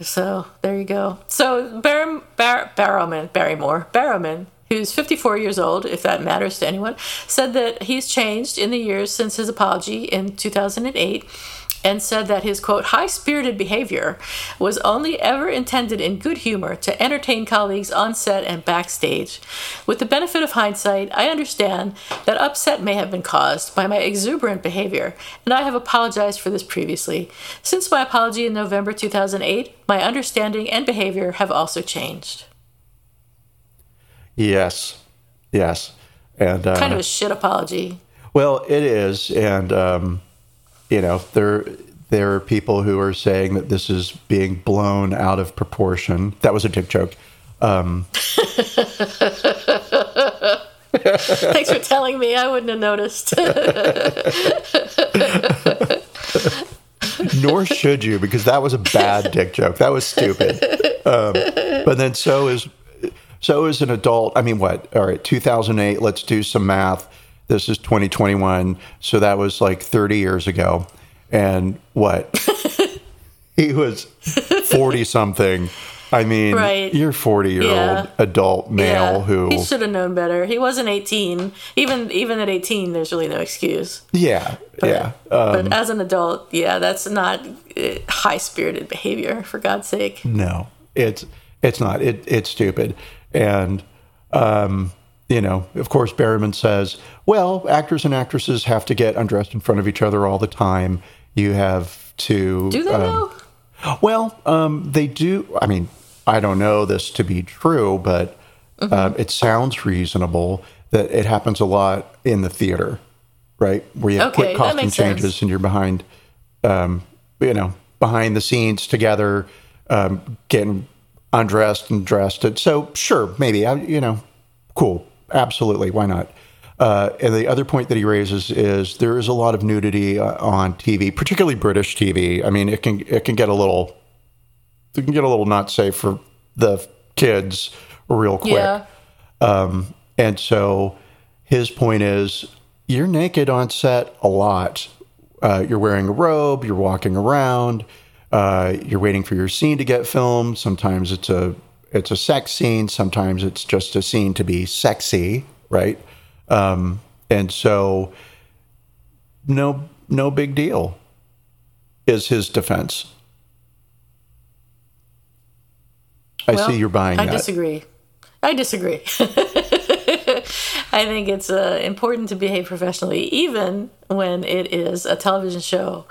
Speaker 1: So there you go. So Bar- Bar- Barrowman, Barrymore, Barrowman who's 54 years old, if that matters to anyone, said that he's changed in the years since his apology in 2008 and said that his quote high spirited behavior was only ever intended in good humor to entertain colleagues on set and backstage. With the benefit of hindsight, I understand that upset may have been caused by my exuberant behavior, and I have apologized for this previously. Since my apology in November 2008, my understanding and behavior have also changed.
Speaker 2: Yes, yes, and
Speaker 1: uh, kind of a shit apology.
Speaker 2: Well, it is, and um, you know there there are people who are saying that this is being blown out of proportion. That was a dick joke. Um,
Speaker 1: Thanks for telling me. I wouldn't have noticed.
Speaker 2: Nor should you, because that was a bad dick joke. That was stupid. Um, but then so is so as an adult, I mean, what? All right, 2008. Let's do some math. This is 2021, so that was like 30 years ago. And what? he was 40 something. I mean,
Speaker 1: Right.
Speaker 2: you're 40 year
Speaker 1: Yeah.
Speaker 2: old adult male
Speaker 1: Yeah,
Speaker 2: who,
Speaker 1: he should have known better. He wasn't 18. Even even at 18, there's really no excuse.
Speaker 2: yeah, yeah. Um,
Speaker 1: but as an adult, yeah, that's not uh, high spirited behavior. For God's sake.
Speaker 2: No, it's it's not. It it's stupid. And um, you know, of course, Barrowman says, "Well, actors and actresses have to get undressed in front of each other all the time. You have to
Speaker 1: Do they
Speaker 2: um,
Speaker 1: know?
Speaker 2: Well, um, they do. I mean, I don't know this to be true, but
Speaker 1: Mm-hmm.
Speaker 2: um, it sounds reasonable that it happens a lot in the theater, right? Where you have
Speaker 1: Okay,
Speaker 2: quick costume
Speaker 1: makes sense.
Speaker 2: changes and you're behind, um, you know, behind the scenes together, um, getting undressed and dressed. And so, sure, maybe, I, you know, cool, absolutely, why not? Uh, and the other point that he raises is there is a lot of nudity uh, on TV, particularly British TV. I mean, it can it can get a little it can get a little not safe for the kids real quick.
Speaker 1: Yeah.
Speaker 2: Um, and so his point is you're naked on set a lot. Uh, you're wearing a robe, you're walking around, uh, you're waiting for your scene to get filmed. Sometimes it's a it's a sex scene, sometimes it's just a scene to be sexy, right? Um, and so no no big deal is his defense. I
Speaker 1: Well,
Speaker 2: see you're buying
Speaker 1: I
Speaker 2: that.
Speaker 1: disagree. I disagree. I think it's uh, important to behave professionally, even when it is a television show.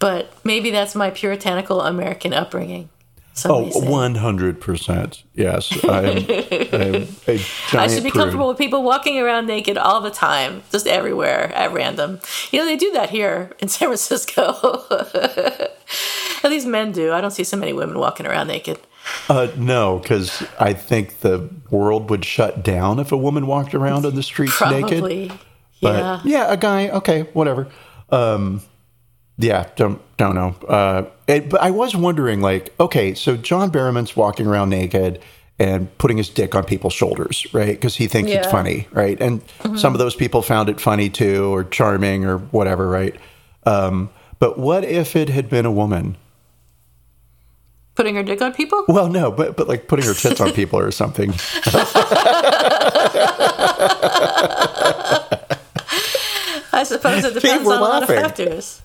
Speaker 1: But maybe that's my puritanical American upbringing.
Speaker 2: Oh, 100%. Yes. I'm, I'm a giant
Speaker 1: I should be
Speaker 2: prude.
Speaker 1: comfortable with people walking around naked all the time, just everywhere at random. You know, they do that here in San Francisco. At least men do. I don't see so many women walking around naked.
Speaker 2: Uh, no, because I think the world would shut down if a woman walked around on the streets naked.
Speaker 1: Probably. Yeah.
Speaker 2: yeah, a guy, okay, whatever. Um, yeah, don't don't know. Uh, it, but I was wondering, like, okay, so John Barrowman's walking around naked and putting his dick on people's shoulders, right? Because he thinks it's funny, right? And some of those people found it funny too, or charming, or whatever, right? Um, but what if it had been a woman?
Speaker 1: Putting her dick on people?
Speaker 2: Well, no, but but like putting her tits on people or something.
Speaker 1: I suppose it depends on a lot of factors.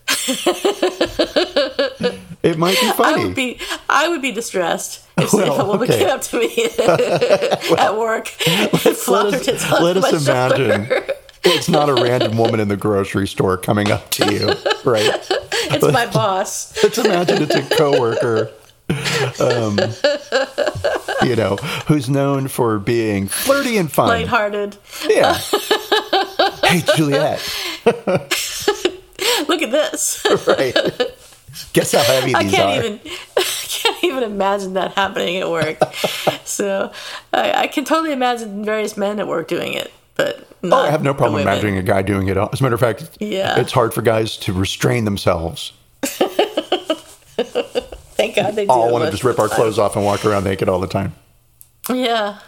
Speaker 2: It might be funny.
Speaker 1: I would be I would be distressed if,
Speaker 2: Well,
Speaker 1: a woman
Speaker 2: okay.
Speaker 1: came up to me at work and flopped her
Speaker 2: let
Speaker 1: tits
Speaker 2: us,
Speaker 1: on
Speaker 2: let us
Speaker 1: shoulder.
Speaker 2: imagine it's not a random woman in the grocery store coming up to you, right?
Speaker 1: It's my boss.
Speaker 2: Let's imagine it's a coworker, um, you know, who's known for being flirty and fun.
Speaker 1: Lighthearted.
Speaker 2: Yeah. Hey, Juliet.
Speaker 1: Look at this.
Speaker 2: Right. Guess how heavy these I
Speaker 1: can't
Speaker 2: are.
Speaker 1: even I can't even imagine that happening at work. so I, I can totally imagine various men at work doing it, but
Speaker 2: Oh, I have no problem imagining a guy doing it. As a matter of fact,
Speaker 1: Yeah.
Speaker 2: it's hard for guys to restrain themselves.
Speaker 1: Thank God they do.
Speaker 2: All want to just rip our clothes off and walk around naked all the time.
Speaker 1: Yeah.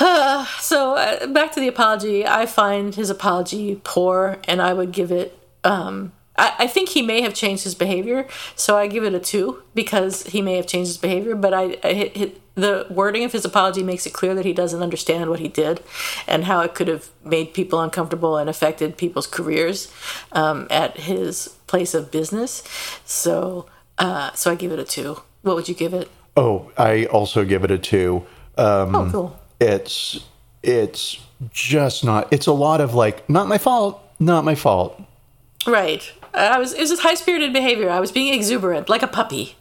Speaker 1: so uh, back to the apology. I find his apology poor, and I would give it. Um, I, I think he may have changed his behavior, so I give it a two because he may have changed his behavior. But I, I hit, hit, the wording of his apology makes it clear that he doesn't understand what he did and how it could have made people uncomfortable and affected people's careers um, at his place of business. So, uh, so I give it a two. What would you give it?
Speaker 2: Oh, I also give it a two. Um,
Speaker 1: Oh, cool.
Speaker 2: It's it's just not. It's a lot of like, not my fault, not my fault.
Speaker 1: Right. I was. It was just high spirited behavior. I was being exuberant, like a puppy.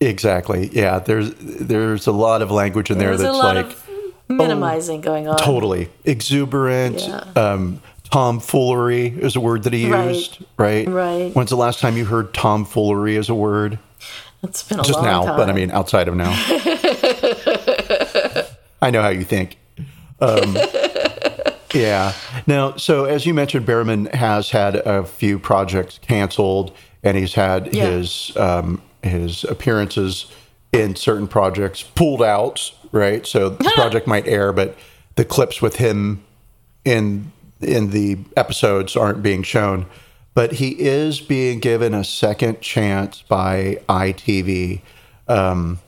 Speaker 2: Exactly. Yeah. There's there's a lot of language in there that's
Speaker 1: a lot
Speaker 2: like
Speaker 1: of minimizing going on.
Speaker 2: totally exuberant.
Speaker 1: Yeah.
Speaker 2: Um, tomfoolery is a word that he
Speaker 1: Right.
Speaker 2: used. Right.
Speaker 1: Right.
Speaker 2: When's the last time you heard tomfoolery as a word?
Speaker 1: It's been a
Speaker 2: Just
Speaker 1: long
Speaker 2: now,
Speaker 1: time.
Speaker 2: but I mean outside of now. I know how you think. Um, yeah. Now, so as you mentioned, Barrowman has had a few projects canceled, and he's had
Speaker 1: Yeah.
Speaker 2: his um, his appearances in certain projects pulled out. Right. So the project might air, but the clips with him in in the episodes aren't being shown, but he is being given a second chance by ITV. Um,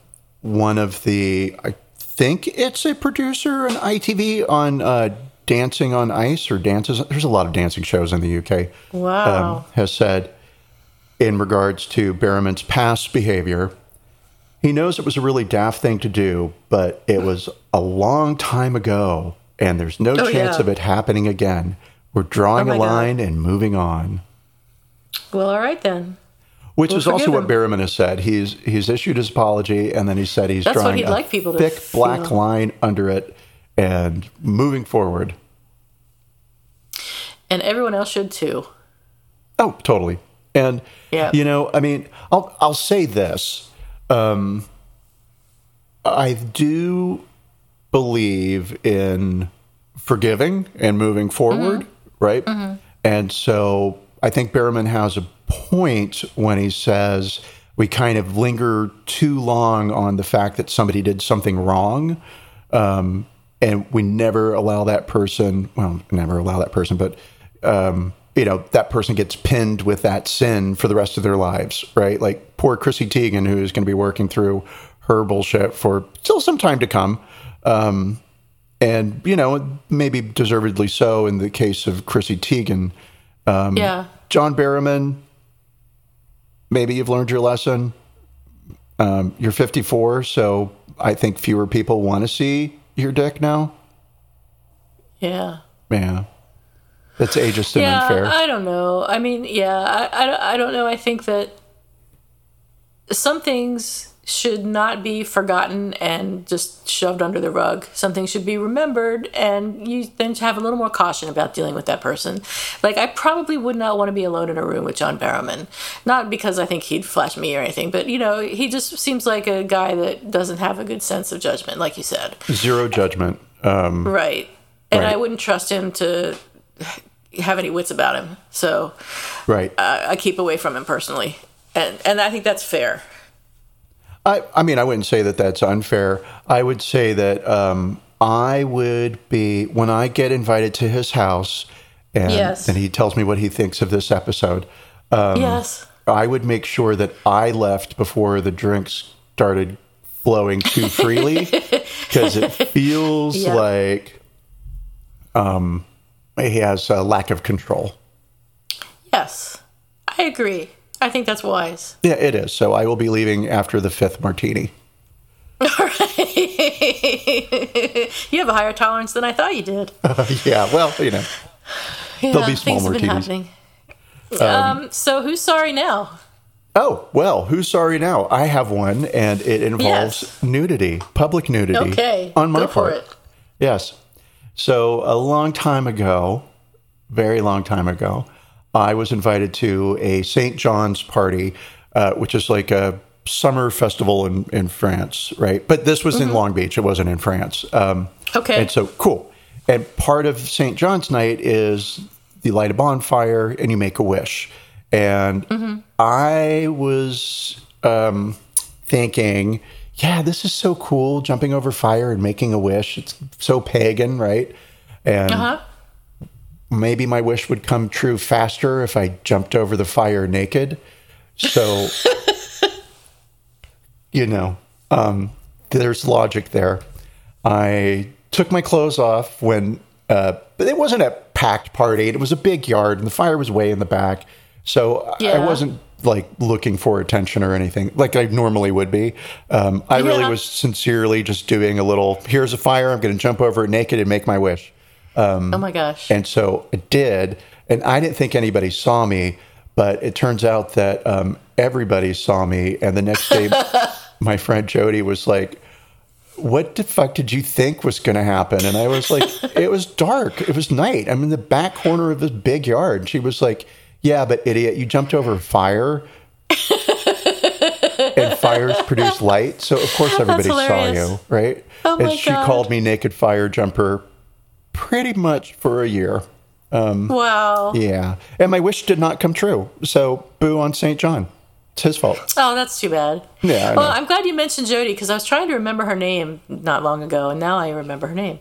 Speaker 2: one of the, I think it's a producer on ITV on uh, Dancing on Ice or dances. There's a lot of dancing shows in the UK.
Speaker 1: Wow.
Speaker 2: Um, has said in regards to Barrowman's past behavior. He knows it was a really daft thing to do, but it was a long time ago, and there's no
Speaker 1: Oh,
Speaker 2: chance
Speaker 1: yeah.
Speaker 2: of it happening again. We're drawing
Speaker 1: Oh,
Speaker 2: a
Speaker 1: my God.
Speaker 2: line and moving on.
Speaker 1: well, all right then.
Speaker 2: Which
Speaker 1: We'll
Speaker 2: is also
Speaker 1: forgive
Speaker 2: what
Speaker 1: him.
Speaker 2: Barrowman has said. He's he's issued his apology, and then he said he's
Speaker 1: That's
Speaker 2: drawing a
Speaker 1: like
Speaker 2: thick black line under it and moving forward.
Speaker 1: And everyone else should too.
Speaker 2: Oh, totally. And
Speaker 1: Yeah.
Speaker 2: you know, I mean, I'll I'll say this. Um, I do believe in forgiving and moving forward, right? And so I think Barrowman has a point when he says we kind of linger too long on the fact that somebody did something wrong. Um, and we never allow that person, well, never allow that person, but, um, you know, that person gets pinned with that sin for the rest of their lives, right? Like poor Chrissy Teigen, who is going to be working through her bullshit for still some time to come. Um, and, you know, maybe deservedly so in the case of Chrissy Teigen. Um,
Speaker 1: yeah.
Speaker 2: John Barrowman, maybe you've learned your lesson. Um, you're 54, so I think fewer people want to see your dick now.
Speaker 1: Yeah.
Speaker 2: Yeah. That's ageist and
Speaker 1: yeah,
Speaker 2: unfair.
Speaker 1: I don't know. I mean, yeah, I, I, I don't know. I think that some things should not be forgotten and just shoved under the rug. Something should be remembered, and you then have a little more caution about dealing with that person. Like, I probably would not want to be alone in a room with John Barrowman. Not because I think he'd flash me or anything, but, you know, he just seems like a guy that doesn't have a good sense of judgment, like you said.
Speaker 2: Zero judgment. Um,
Speaker 1: Right. And
Speaker 2: Right.
Speaker 1: I wouldn't trust him to have any wits about him. So
Speaker 2: right.
Speaker 1: I, I keep away from him personally. And and I think that's fair.
Speaker 2: I, I mean, I wouldn't say that that's unfair. I would say that um, I would be, when I get invited to his house and,
Speaker 1: Yes.
Speaker 2: and he tells me what he thinks of this episode, um,
Speaker 1: yes.
Speaker 2: I would make sure that I left before the drinks started flowing too freely because it feels
Speaker 1: Yeah.
Speaker 2: like um, he has a lack of control.
Speaker 1: Yes. I agree. I think that's wise.
Speaker 2: Yeah, it is. So I will be leaving after the fifth martini. All right.
Speaker 1: you have a higher tolerance than I thought you did.
Speaker 2: yeah, well, you know.
Speaker 1: Yeah, there'll
Speaker 2: be small martinis.
Speaker 1: happening. Um, so who's sorry now?
Speaker 2: Oh, well, who's sorry now? I have one, and it involves
Speaker 1: Yes.
Speaker 2: nudity, public nudity.
Speaker 1: Okay,
Speaker 2: On my part.
Speaker 1: it.
Speaker 2: Yes. So a long time ago, very long time ago, I was invited to a St. John's party, uh, which is like a summer festival in, in France, right? But this was in Long Beach. It wasn't in France. Um,
Speaker 1: Mm-hmm. Okay.
Speaker 2: And so, cool. And part of St. John's night is you light a bonfire and you make a wish. And
Speaker 1: Mm-hmm.
Speaker 2: I was um, thinking, yeah, this is so cool, jumping over fire and making a wish. It's so pagan, right? And
Speaker 1: Uh-huh.
Speaker 2: Maybe my wish would come true faster if I jumped over the fire naked. So, you know, um, there's logic there. I took my clothes off when, uh, but it wasn't a packed party. It was a big yard, and the fire was way in the back. So I- I wasn't like looking for attention or anything like I normally would be. Um, I really was sincerely just doing a little. Here's a fire. I'm going to jump over it naked and make my wish.
Speaker 1: Oh my gosh.
Speaker 2: And so it did. And I didn't think anybody saw me, but it turns out that um, everybody saw me. And the next day, my friend Jody was like, What the fuck did you think was going to happen? And I was like, It was dark. It was night. I'm in the back corner of this big yard. And she was like, Yeah, but idiot, you jumped over fire. and fires produce light. So, of course, everybody saw you, right?
Speaker 1: Oh
Speaker 2: and she
Speaker 1: God.
Speaker 2: called me Naked Fire Jumper pretty much for a year.
Speaker 1: Um, wow.
Speaker 2: Yeah. And my wish did not come true. So boo on St. John. It's his fault.
Speaker 1: Oh, that's too bad.
Speaker 2: Yeah, I
Speaker 1: well,
Speaker 2: know.
Speaker 1: I'm glad you mentioned Jody because I was trying to remember her name not long ago, and now I remember her name.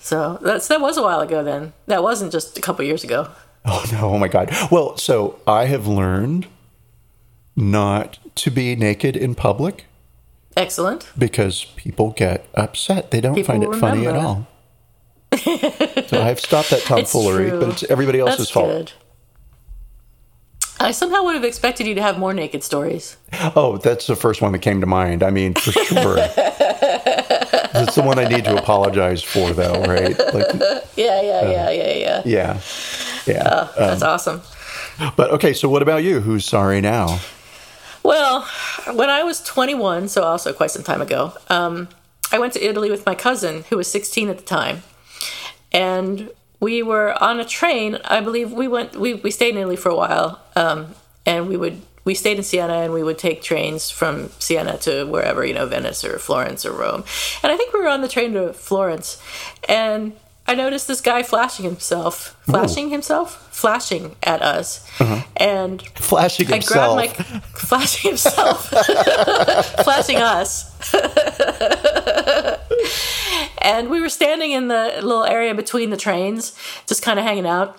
Speaker 1: So that's that was a while ago. Then that wasn't just a couple years ago.
Speaker 2: Oh no! Oh my God! Well, so I have learned not to be naked in public
Speaker 1: Excellent.
Speaker 2: because people get upset. They don't
Speaker 1: People
Speaker 2: find it funny at all. So I've stopped that tomfoolery, but it's everybody else's
Speaker 1: That's
Speaker 2: fault.
Speaker 1: good. I somehow would have expected you to have more naked stories.
Speaker 2: Oh, that's the first one that came to mind. I mean, for sure. it's the one I need to apologize for, though, right? Like,
Speaker 1: Yeah, yeah,
Speaker 2: Uh,
Speaker 1: yeah, yeah, yeah.
Speaker 2: yeah, yeah.
Speaker 1: That's awesome.
Speaker 2: but okay, so what about you? Who's sorry now?
Speaker 1: Well, when I was 21, so also quite some time ago, um, I went to Italy with my cousin, who was 16 at the time, and we were on a train. I believe we went. We, we stayed in Italy for a while, um, and we would we stayed in Siena, and we would take trains from Siena to wherever you know Venice or Florence or Rome. And I think we were on the train to Florence, and I noticed this guy flashing himself, flashing himself, flashing at us, and
Speaker 2: Flashing
Speaker 1: I
Speaker 2: himself.
Speaker 1: grabbed my flashing himself, flashing us. and we were standing in the little area between the trains, just kind of hanging out.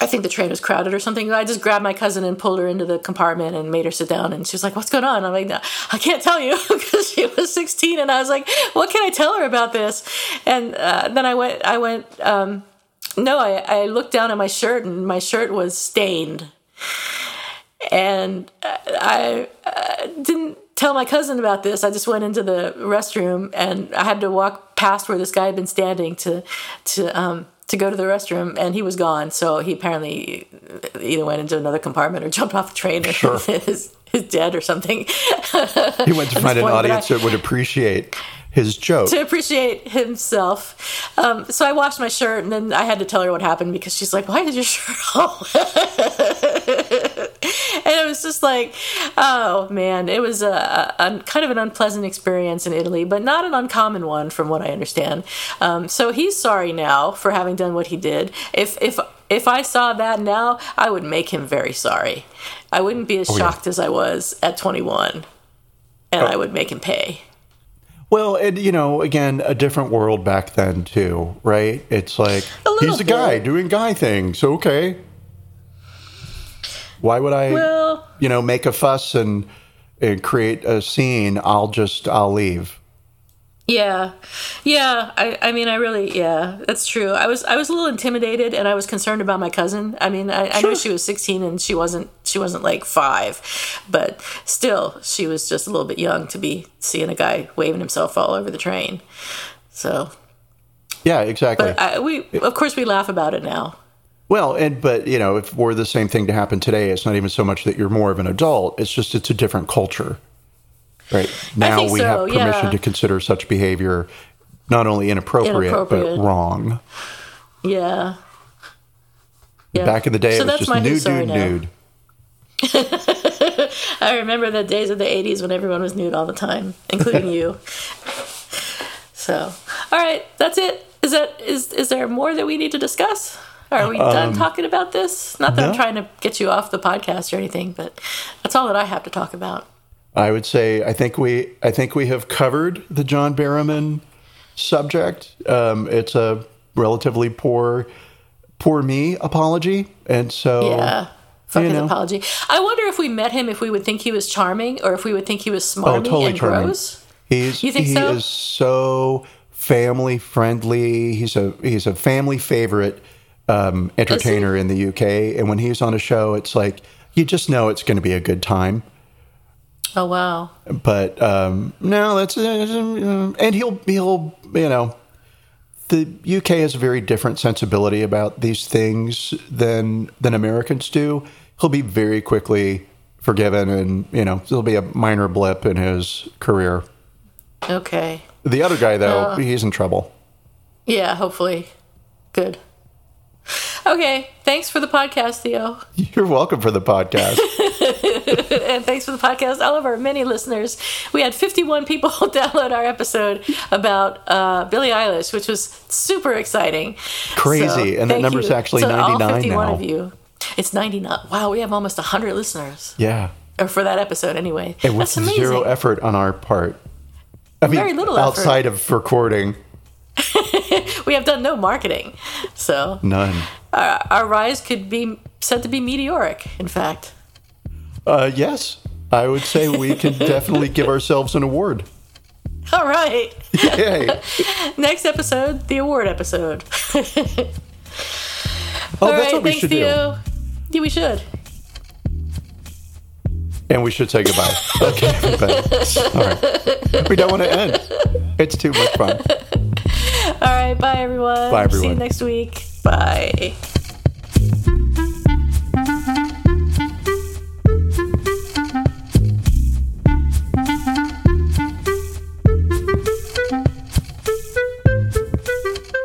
Speaker 1: I think the train was crowded or something. I just grabbed my cousin and pulled her into the compartment and made her sit down. And she was like, "What's going on?" I'm like, "I can't tell you," because she was 16, and I was like, "What can I tell her about this?" And uh, then I went, I went. Um, no, I, I looked down at my shirt, and my shirt was stained and I uh, didn't tell my cousin about this. I just went into the restroom, and I had to walk past where this guy had been standing to to um, to go to the restroom, and he was gone. So he apparently either went into another compartment or jumped off the train, or
Speaker 2: Sure.
Speaker 1: is, is dead or something.
Speaker 2: he went to find an
Speaker 1: point,
Speaker 2: audience
Speaker 1: I-
Speaker 2: that would appreciate his joke.
Speaker 1: to appreciate himself. Um, so I washed my shirt, and then I had to tell her what happened because she's like, "Why is your shirt all?" and it was just like, oh man, it was a, a kind of an unpleasant experience in Italy, but not an uncommon one, from what I understand. Um, so he's sorry now for having done what he did. If if if I saw that now, I would make him very sorry. I wouldn't be as
Speaker 2: yeah.
Speaker 1: shocked as I was at 21, and I would make him pay.
Speaker 2: Well, and you know, again, a different world back then too, right? It's like he's a guy doing guy things. Okay, why would I,
Speaker 1: Well,
Speaker 2: you know, make a fuss and and create a scene? I'll just I'll leave.
Speaker 1: Yeah, yeah. I, I mean, I really, yeah, that's true. I was, I was a little intimidated, and I was concerned about my cousin. I mean, I, I know she was sixteen, and she wasn't, she wasn't like five, but still, she was just a little bit young to be seeing a guy waving himself all over the train. So,
Speaker 2: Yeah, exactly.
Speaker 1: but I, we, of course, we laugh about it now.
Speaker 2: Well, and but you know, if were the same thing to happen today, it's not even so much that you're more of an adult. It's just it's a different culture, right? Now we
Speaker 1: so,
Speaker 2: have permission
Speaker 1: yeah.
Speaker 2: to consider such behavior not only inappropriate,
Speaker 1: Inappropriate.
Speaker 2: but wrong.
Speaker 1: Yeah. Yeah.
Speaker 2: Back in the day,
Speaker 1: So
Speaker 2: it was
Speaker 1: that's
Speaker 2: just
Speaker 1: my
Speaker 2: nude, nude,
Speaker 1: now.
Speaker 2: nude.
Speaker 1: I remember the days of the 80s when everyone was nude all the time, including you. So, all right, that's it. Is that is is there more that we need to discuss? Are we done talking about this? Not that I'm
Speaker 2: Um,
Speaker 1: trying to get you off the podcast or anything, but that's all that I have to talk about.
Speaker 2: I would say I think we I think we have covered the John Barrowman subject. Um, it's a relatively poor poor me apology, and so
Speaker 1: Yeah. Fuck
Speaker 2: you know.
Speaker 1: apology. I wonder if we met him if we would think he was charming or if we would think he was
Speaker 2: oh,
Speaker 1: smarmy
Speaker 2: totally
Speaker 1: and
Speaker 2: charming.
Speaker 1: gross.
Speaker 2: He's
Speaker 1: You think
Speaker 2: he
Speaker 1: so?
Speaker 2: is so family friendly. He's a he's a family favorite um, entertainer in the UK, and when he's on a show, it's like you just know it's going to be a good time.
Speaker 1: Oh wow.
Speaker 2: but um, no, that's uh, and he'll he'll you know the UK has a very different sensibility about these things than than Americans do. He'll be very quickly forgiven, and you know there'll be a minor blip in his career.
Speaker 1: Okay.
Speaker 2: The other guy, though,
Speaker 1: Uh.
Speaker 2: he's in trouble.
Speaker 1: Yeah, hopefully. Good. Okay, thanks for the podcast, Theo.
Speaker 2: You're welcome for the podcast.
Speaker 1: and thanks for the podcast, all of our many listeners. We had 51 people download our episode about uh, Billie Eilish, which was super exciting.
Speaker 2: Crazy,
Speaker 1: So,
Speaker 2: and that number's
Speaker 1: you
Speaker 2: actually
Speaker 1: all
Speaker 2: 99
Speaker 1: 51
Speaker 2: now.
Speaker 1: of you. It's 99. Wow, we have almost 100 listeners.
Speaker 2: yeah,
Speaker 1: or for that episode anyway.
Speaker 2: And with
Speaker 1: That's
Speaker 2: zero effort on our part. I mean,
Speaker 1: Very little effort.
Speaker 2: outside of recording,
Speaker 1: We have done no marketing, so
Speaker 2: none.
Speaker 1: our, our rise could be said to be meteoric. In fact,
Speaker 2: Uh, yes, I would say we can definitely give ourselves an award.
Speaker 1: all right.
Speaker 2: Yay!
Speaker 1: Next episode, the award episode.
Speaker 2: Oh,
Speaker 1: All
Speaker 2: that's
Speaker 1: right,
Speaker 2: what we
Speaker 1: thanks,
Speaker 2: should do.
Speaker 1: Yeah, we should.
Speaker 2: And we should say goodbye. Okay, everybody. All right. We don't want to end. It's too much fun.
Speaker 1: All right, bye everyone.
Speaker 2: Bye,
Speaker 1: See you next week. Bye.